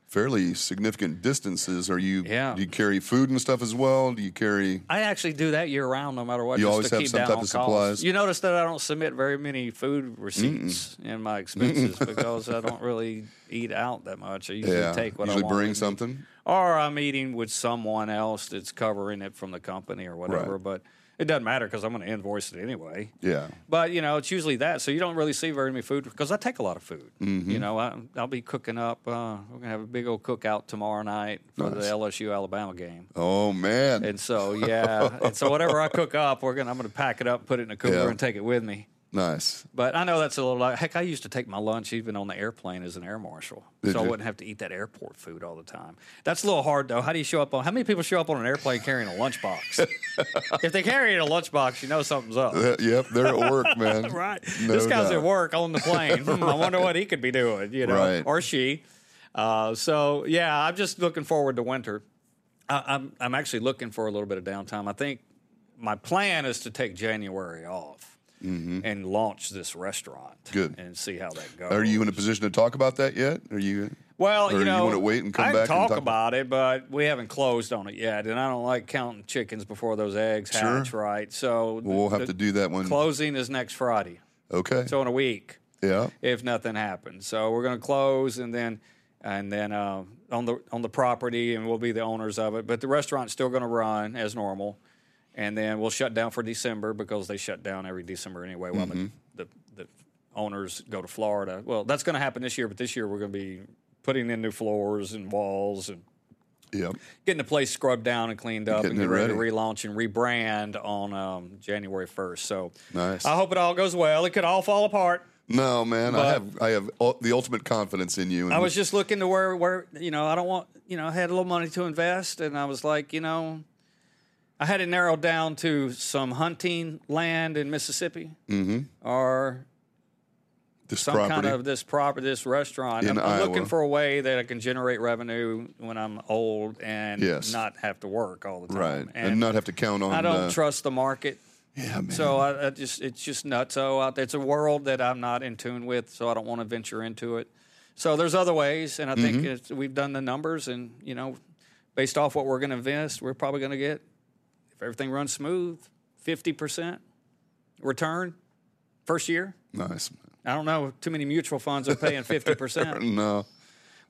fairly significant distances. Are you? Yeah. Do you carry food and stuff as well? Do you carry? I actually do that year round, no matter what. You just always to have keep some type of supplies? You notice that I don't submit very many food receipts in my expenses because I don't really eat out that much. I usually Yeah. take what Usually I want. bring something. or I'm eating with someone else that's covering it from the company or whatever. Right. But it doesn't matter because I'm going to invoice it anyway. Yeah. But you know, it's usually that. So you don't really see very many food because I take a lot of food. Mm-hmm. You know, I, I'll be cooking up. Uh, we're gonna have a big old cookout tomorrow night for Nice. the LSU Alabama game. Oh man. And so yeah, and so whatever I cook up, we're gonna I'm gonna pack it up, put it in a cooler, Yeah. and take it with me. Nice. But I know that's a little like heck. I used to take my lunch even on the airplane as an air marshal, Did so I wouldn't have to eat that airport food all the time. That's a little hard though. How do you show up on? How many people show up on an airplane carrying a lunchbox? if they carry a lunchbox, you know something's up. Uh, yep, they're at work, man. right. No this guy's doubt. at work on the plane. Hmm, I wonder what he could be doing, you know, Right. or she. Uh, so yeah, I'm just looking forward to winter. I, I'm I'm actually looking for a little bit of downtime. I think my plan is to take January off and launch this restaurant. Mm-hmm. Good. and see how that goes. Are you in a position to talk about that yet? Are you? Well, or you you know, wanna wait and come I back and talk talk- about it, but we haven't closed on it yet, and I don't like counting chickens before those eggs Sure. hatch. Right, so Well, we'll have the to do that one. Closing is next Friday, Okay. so in a week. yeah. if nothing happens. So we're going to close and then and then uh, on the on the property and we'll be the owners of it. But the restaurant's still going to run as normal, and then we'll shut down for December because they shut down every December anyway. While Mm-hmm. the, the the owners go to Florida. Well, that's going to happen this year, but this year we're going to be putting in new floors and walls and Yep. getting the place scrubbed down and cleaned up Getting and ready, ready. to relaunch and rebrand on um, January first. So Nice. I hope it all goes well. It could all fall apart. No, man. I have I have the ultimate confidence in you. And I was just looking to where where you know I don't want you know I had a little money to invest and I was like you know I had it narrowed down to some hunting land in Mississippi or this some property. kind of this property this restaurant. In I'm, I'm looking for a way that I can generate revenue when I'm old and Yes. not have to work all the time. right, and, not have to count on. I don't uh, trust the market. Yeah, man. So I, I just it's just out there. It's a world that I'm not in tune with, so I don't want to venture into it. So there's other ways, and I think Mm-hmm. it's, we've done the numbers, and you know, based off what we're going to invest, we're probably going to get if everything runs smooth, fifty percent return first year. nice. I don't know. Too many mutual funds are paying fifty percent, No.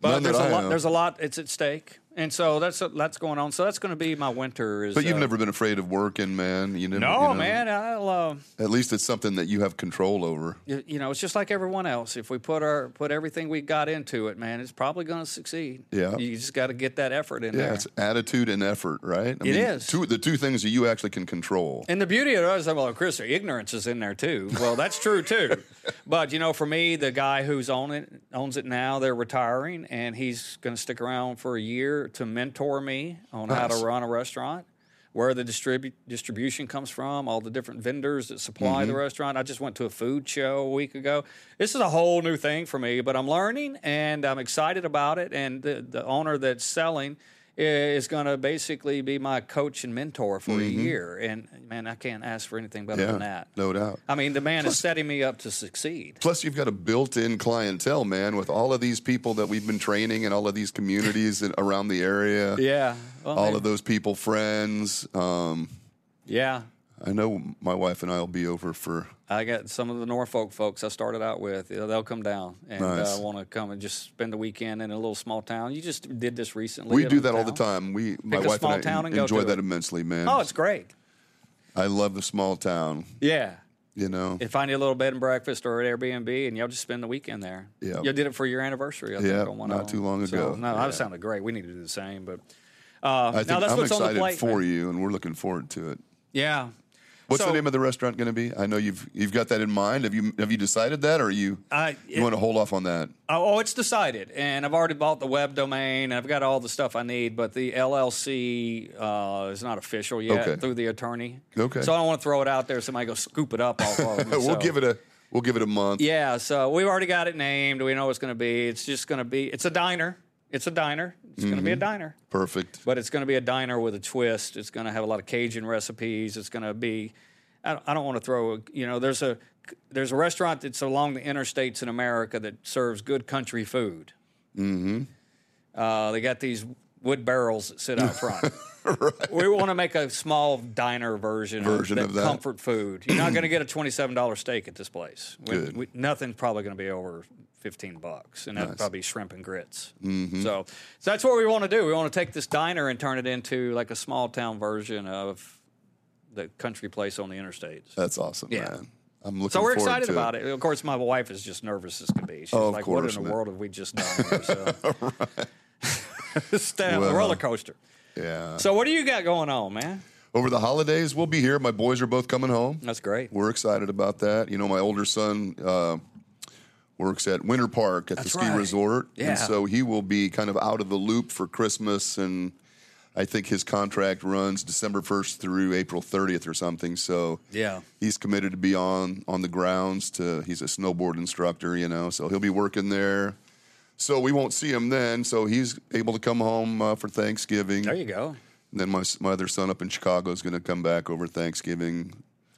but None there's a lot. There's a lot. It's at stake, and so that's that's going on. So that's going to be my winter. Is But you've uh, never been afraid of working, man. You never. no you know, man. I'll. Uh, At least it's something that you have control over. you you know, it's just like everyone else. If we put our put everything we got into it, man, it's probably going to succeed. Yeah. you just got to get that effort in Yeah, there. it's attitude and effort, right? I It is. Two, the two things that you actually can control. And the beauty of it is, well, Chris, ignorance is in there too. Well, that's true too. but you know, for me, the guy who's on it owns it now. They're retiring, and he's going to stick around for a year to mentor me on how to run a restaurant, where the distribu- distribution comes from, all the different vendors that supply Mm-hmm. the restaurant. I just went to a food show a week ago. This is a whole new thing for me, but I'm learning and I'm excited about it. And the, the owner that's selling is going to basically be my coach and mentor for a year. And man, I can't ask for anything better Mm-hmm. Yeah, than that. no doubt. I mean, the man is setting me up to succeed. Plus, you've got a built-in clientele, man, with all of these people that we've been training and all of these communities around the area. Yeah. Well, All man, of those people, friends. Um, Yeah. I know my wife and I will be over for. I got some of the Norfolk folks I started out with. They'll come down and Nice. uh, want to come and just spend the weekend in a little small town. You just did this recently. We do that all the time. We, my a wife small and I and enjoy that it. immensely, man. Oh, it's great. I love the small town. Yeah. You know, And find you a little bed and breakfast or an Airbnb, and y'all just spend the weekend there. Yeah. You did it for your anniversary, I think, Yeah, on one not of them. too long So, ago. no, Yeah. that sounded great. We need to do the same. But uh, I think now that's I'm what's on the excited plate. for man. you, and we're looking forward to it. Yeah. What's So- the name of the restaurant going to be? I know you've you've got that in mind. Have you have you decided that, or you I, you want to hold off on that? Oh, oh, it's decided, and I've already bought the web domain. And I've got all the stuff I need, but the LLC uh, is not official yet Okay. through the attorney. Okay. So I don't want to throw it out there. Somebody go scoop it up off of me. we'll so- give it a we'll give it a month. Yeah. So we've already got it named. We know what it's going to be. It's just going to be. It's a diner. It's a diner. It's going to be Mm-hmm. a diner. Perfect. But it's going to be a diner with a twist. It's going to have a lot of Cajun recipes. It's going to be. I don't, I don't want to throw. A, you know, there's a there's a restaurant that's along the interstates in America that serves good country food. Mm-hmm. Uh, they got these wood barrels that sit out front. We want to make a small diner version, Version of, of that. comfort food. You're not going to get a twenty-seven dollar steak at this place. We- Good. we- nothing's probably going to be over fifteen bucks, and that'd Nice. probably be shrimp and grits. Mm-hmm. So, so that's what we want to do. We want to take this diner and turn it into like a small town version of the country place on the interstates. That's awesome, Yeah. man. I'm looking So we're forward excited to about it. Of course, my wife is just nervous as can be. She's Oh, like, "What in the man. world have we just done?" Here? So, The Well, roller coaster. Yeah. So, what do you got going on, man? Over the holidays, we'll be here. My boys are both coming home. That's great. We're excited about that. You know, my older son uh, works at Winter Park at That's the ski right. resort, Yeah. and so he will be kind of out of the loop for Christmas. And I think his contract runs December first through April thirtieth or something. So Yeah. he's committed to be on on the grounds. To he's a snowboard instructor, you know, so he'll be working there. So we won't see him then. So he's able to come home uh, for Thanksgiving. There you go. Then my my other son up in Chicago is going to come back over Thanksgiving.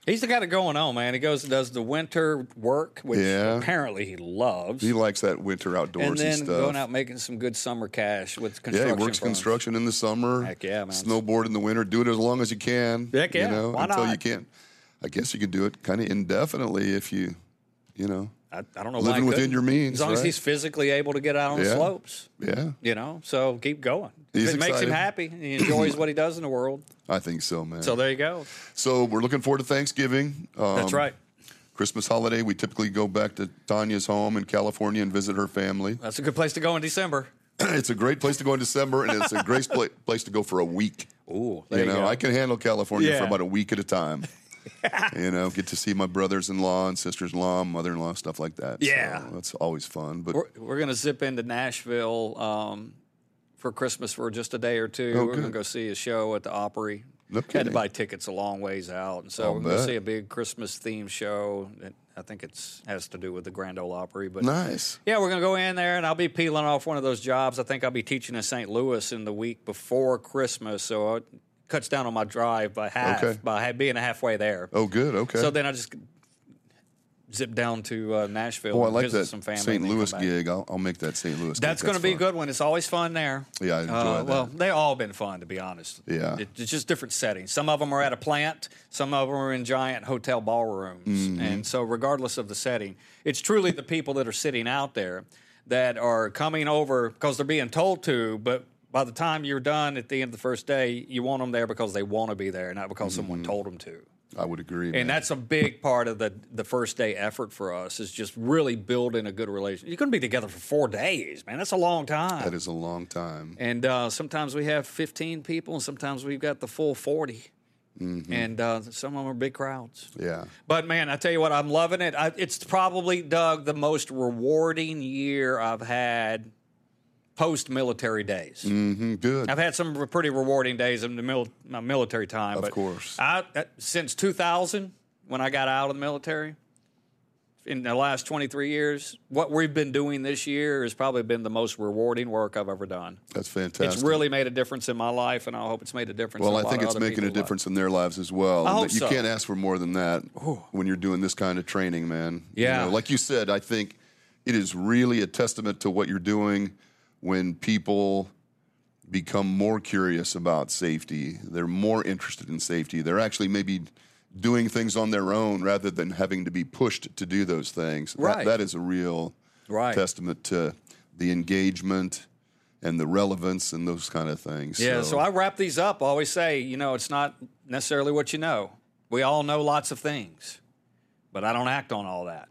He's got it going on, man. He goes and does the winter work, which Yeah. apparently he loves. He likes that winter outdoorsy and then stuff. going out making some good summer cash with yeah, construction. he works firms. construction in the summer. Heck yeah, man. Snowboard in the winter. Do it as long as you can. Heck yeah. You know, Why until you can't. I guess you can do it kind of indefinitely if you, you know. I, I don't know Living within your means, As long as he's physically able to get out on the Yeah. slopes, Yeah, you know. So keep going. He's it makes him happy, he enjoys what he does in the world. I think so, man. So there you go. So we're looking forward to Thanksgiving. Um, That's right. Christmas holiday. We typically go back to Tanya's home in California and visit her family. That's a good place to go in December. it's a great place to go in December, and it's a great pla- place to go for a week. Ooh, you you, know. I can handle California for about a week at a time. you know, get to see my brothers-in-law and sisters-in-law, mother-in-law, stuff like that. Yeah. so that's always fun. But We're, we're going to zip into Nashville um, for Christmas for just a day or two. Oh, we're going to go see a show at the Opry. No Had to buy tickets a long ways out, and so I'll we're going to see a big Christmas themed show. That I think it's has to do with the Grand Ole Opry, but nice. yeah, we're going to go in there, and I'll be peeling off one of those jobs. I think I'll be teaching in St. Louis in the week before Christmas, so it cuts down on my drive by half Okay. by being halfway there. Oh, good. Okay. So then I just zip down to uh, Nashville oh, I like that some family. St. and then come Louis gig. I'll, I'll make that St. Louis. Gig that's going to be a good one. It's always fun there. Yeah, I enjoy Uh, that. Well, they all been fun to be honest. Yeah. It- it's just different settings. Some of them are at a plant. Some of them are in giant hotel ballrooms. Mm-hmm. And so, regardless of the setting, it's truly the people that are sitting out there that are coming over because they're being told to. But by the time you're done at the end of the first day, you want them there because they want to be there, not because someone Mm-hmm. told them to. I would agree. And man. that's a big part of the the first day effort for us is just really building a good relationship. You're going to be together for four days, man. That's a long time. that is a long time. And uh, sometimes we have 15 people, and sometimes we've got the full 40. Mm-hmm. And uh, some of them are big crowds. Yeah. But man, I tell you what, I'm loving it. I, it's probably, Doug, the most rewarding year I've had post military days. hmm Good. I've had some pretty rewarding days in the mil- my military time. Of but course. I, uh, since 2000, when I got out of the military, in the last 23 years, what we've been doing this year has probably been the most rewarding work I've ever done. That's fantastic. It's really made a difference in my life, and I hope it's made a difference. Well, in a I think it's making a difference in their lives as well. I hope you so. can't ask for more than that when you're doing this kind of training, man. You Yeah. know, like you said, I think it is really a testament to what you're doing when people become more curious about safety. They're more interested in safety. They're actually maybe doing things on their own rather than having to be pushed to do those things. That- Right. that is a real Right. testament to the engagement and the relevance and those kind of things. Yeah, so I wrap these up. I always say, you know, it's not necessarily what you know. We all know lots of things, but I don't act on all that.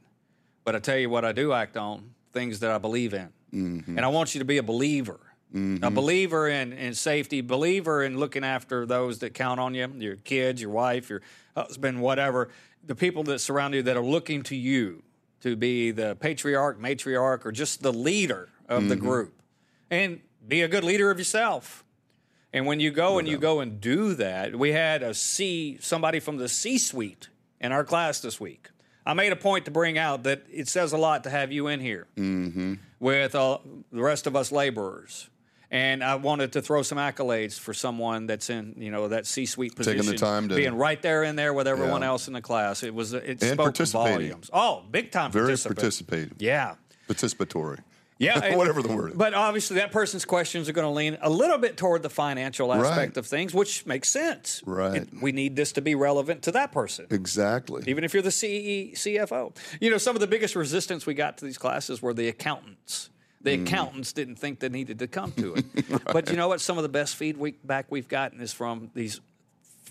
But I tell you what I do act on things that I believe in. Mm-hmm. And I want you to be a believer. A mm-hmm. believer in, in safety, believer in looking after those that count on you, your kids, your wife, your husband, whatever, the people that surround you that are looking to you to be the patriarch, matriarch, or just the leader of the mm-hmm. group. And be a good leader of yourself. And when you go and you go and do that, we had a C somebody from the C suite in our class this week. I made a point to bring out that it says a lot to have you in here with uh, the rest of us laborers. And I wanted to throw some accolades for someone that's in, you know, that C-suite position, Taking the time to- being right there in there with everyone Yeah. else in the class. It was it And spoke volumes. Oh, big time very participative, Yeah, participatory. Yeah, whatever the word. is. But obviously, that person's questions are going to lean a little bit toward the financial aspect Right. of things, which makes sense. Right. And we need this to be relevant to that person. exactly. even if you're the CE, CFO. You know, some of the biggest resistance we got to these classes were the accountants. The Mm. accountants didn't think they needed to come to it. But you know what? Some of the best feedback we've gotten is from these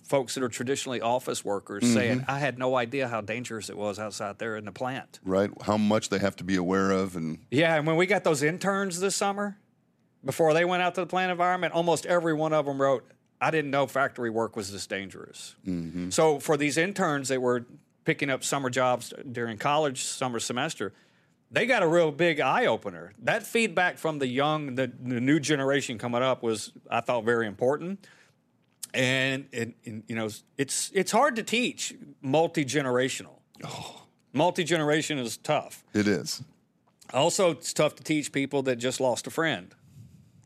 folks that are traditionally office workers Mm-hmm. saying, I had no idea how dangerous it was outside there in the plant. right? How much they have to be aware of, and Yeah, and when we got those interns this summer, before they went out to the plant environment, almost every one of them wrote, I didn't know factory work was this dangerous. So for these interns that were picking up summer jobs during college summer semester, they got a real big eye opener. That feedback from the young, the, the new generation coming up was, I thought, very important. And, and, and you know, it's it's hard to teach multi generational. Multi generation is tough. it is Also, it's tough to teach people that just lost a friend.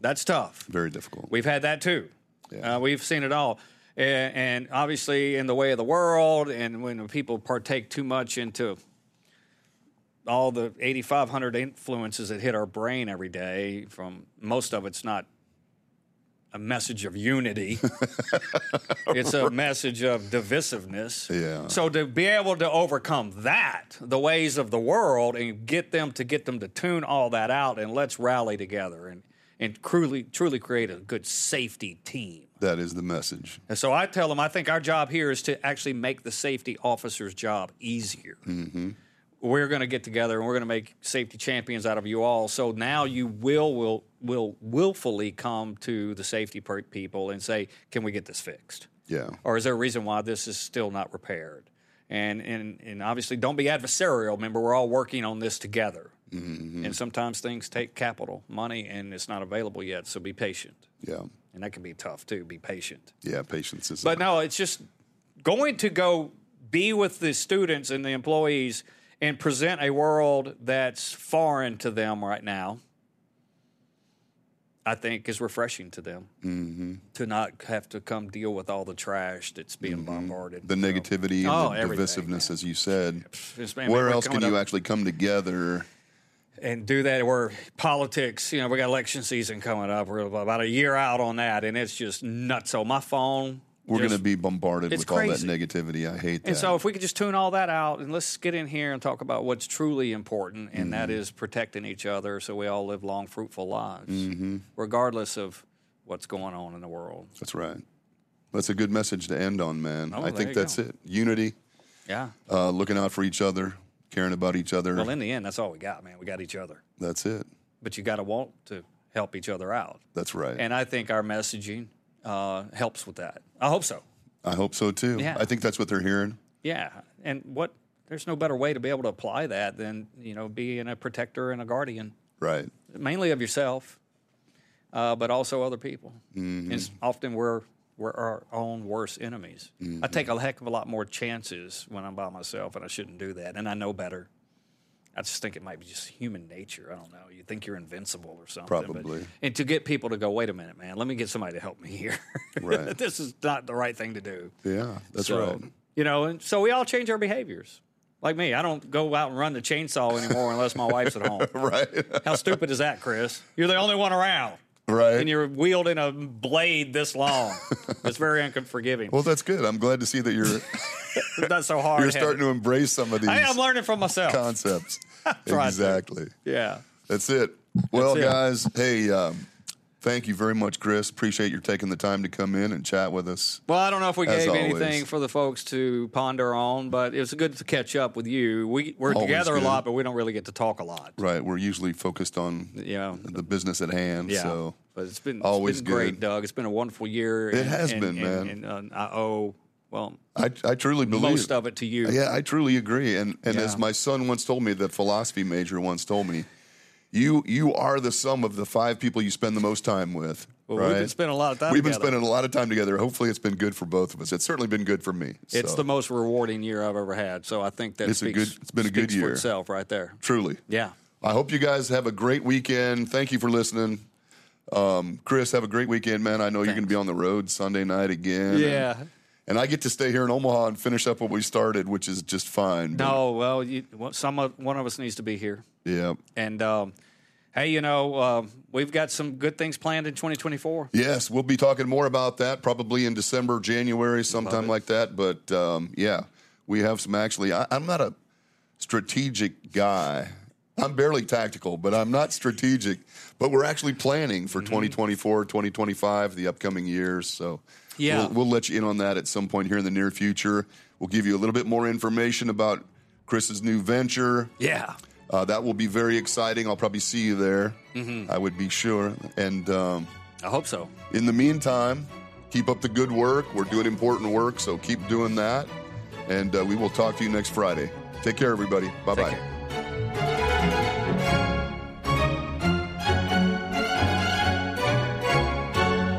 That's tough. very difficult. We've had that too. Yeah. Uh, we've seen it all. And, and obviously, in the way of the world, and when people partake too much into all the 8,500 influences that hit our brain every day, from most of it's not a message of unity, it's a message of divisiveness. Yeah. So to be able to overcome that, the ways of the world, and get them to get them to tune all that out, and let's rally together and and truly truly create a good safety team. that is the message. And so I tell them, I think our job here is to actually make the safety officer's job easier. Mm-hmm. We're going to get together and we're going to make safety champions out of you all. So now you will will will willfully come to the safety per- people and say, "Can we get this fixed?" Yeah. Or is there a reason why this is still not repaired? And and and obviously, don't be adversarial. Remember, we're all working on this together. Mm-hmm. And sometimes things take capital, money, and it's not available yet. So be patient. Yeah. And that can be tough too. Be patient. Yeah. Patience is. But no, it's just going to go be with the students and the employees and present a world that's foreign to them right now. I think is refreshing to them Mm-hmm. to not have to come deal with all the trash that's being bombarded. the negativity and Oh, the divisiveness, as you said. Man, Where else can you up- actually come together? and do that where politics, you know, we got election season coming up. We're about a year out on that, and it's just nuts. So my phone, We're going to be bombarded with all that negativity. I hate that. And so, if we could just tune all that out and let's get in here and talk about what's truly important, and that Mm-hmm. is protecting each other so we all live long, fruitful lives, Mm-hmm. regardless of what's going on in the world. That's right. That's a good message to end on, man. Oh, I think that's go. it. Unity, Yeah. uh, looking out for each other, caring about each other. Well, in the end, that's all we got, man. We got each other. that's it. But you got to want to help each other out. That's right. And I think our messaging uh, helps with that. I hope so. I hope so too. Yeah. I think that's what they're hearing. Yeah, and what there's no better way to be able to apply that than you know being a protector and a guardian, Right. mainly of yourself, uh, but also other people. Mm-hmm. It's often we're we're our own worst enemies. Mm-hmm. I take a heck of a lot more chances when I'm by myself, and I shouldn't do that. And I know better. I just think it might be just human nature. I don't know. You think you're invincible or something. but- Probably. and to get people to go, wait a minute, man, let me get somebody to help me here. Right. this is not the right thing to do. Yeah, that's So, right. You know, and so we all change our behaviors. Like me, I don't go out and run the chainsaw anymore unless my wife's at home. Right. How stupid is that, Chris? You're the only one around, right. and you're wielding a blade this long. It's very unforgiving. well, that's good. I'm glad to see that you're not so hard. you're starting to embrace some of these I'm learning from myself. concepts. Exactly. Yeah. That's it. Well, That's it. guys, hey, um, thank you very much, Chris. Appreciate your taking the time to come in and chat with us. Well, I don't know if we gave always. anything for the folks to ponder on, but it was good to catch up with you. We we're Always together good. a lot, but we don't really get to talk a lot. Right. We're usually focused on You know, the business at hand. Yeah, So but it's been always it's been great. Doug. It's been a wonderful year. It and- has and- been, man. And, uh, I owe well I, I truly believe most of it to you. Yeah, I truly agree. And and as my son once told me, the philosophy major once told me, you you are the sum of the five people you spend the most time with. Well, right? we've been spending a lot of time. We've been together. spending a lot of time together. Hopefully, it's been good for both of us. It's certainly been good for me. It's the most rewarding year I've ever had. So I think that It's a speaks, good- it's been a good year. itself right there. truly. Yeah. I hope you guys have a great weekend. Thank you for listening. Um, Chris, have a great weekend, man. I know you're going to be on the road Sunday night again. Yeah. And, and I get to stay here in Omaha and finish up what we started, which is just fine. But, No, well, you, some of, one of us needs to be here. Yeah. And um, hey, you know, uh, we've got some good things planned in 2024. Yes, we'll be talking more about that probably in December, January, sometime like that. But um, yeah, we have some actually. I, I'm not a strategic guy. I'm barely tactical, but I'm not strategic. But we're actually planning for 2024, 2025, the upcoming years. So Yeah. we'll, we'll let you in on that at some point here in the near future. We'll give you a little bit more information about Chris's new venture. Yeah. Uh, that will be very exciting. I'll probably see you there. Mm-hmm. I would be sure. And um, I hope so. in the meantime, keep up the good work. We're doing important work, so keep doing that. And uh, we will talk to you next Friday. Take care, everybody. Bye bye.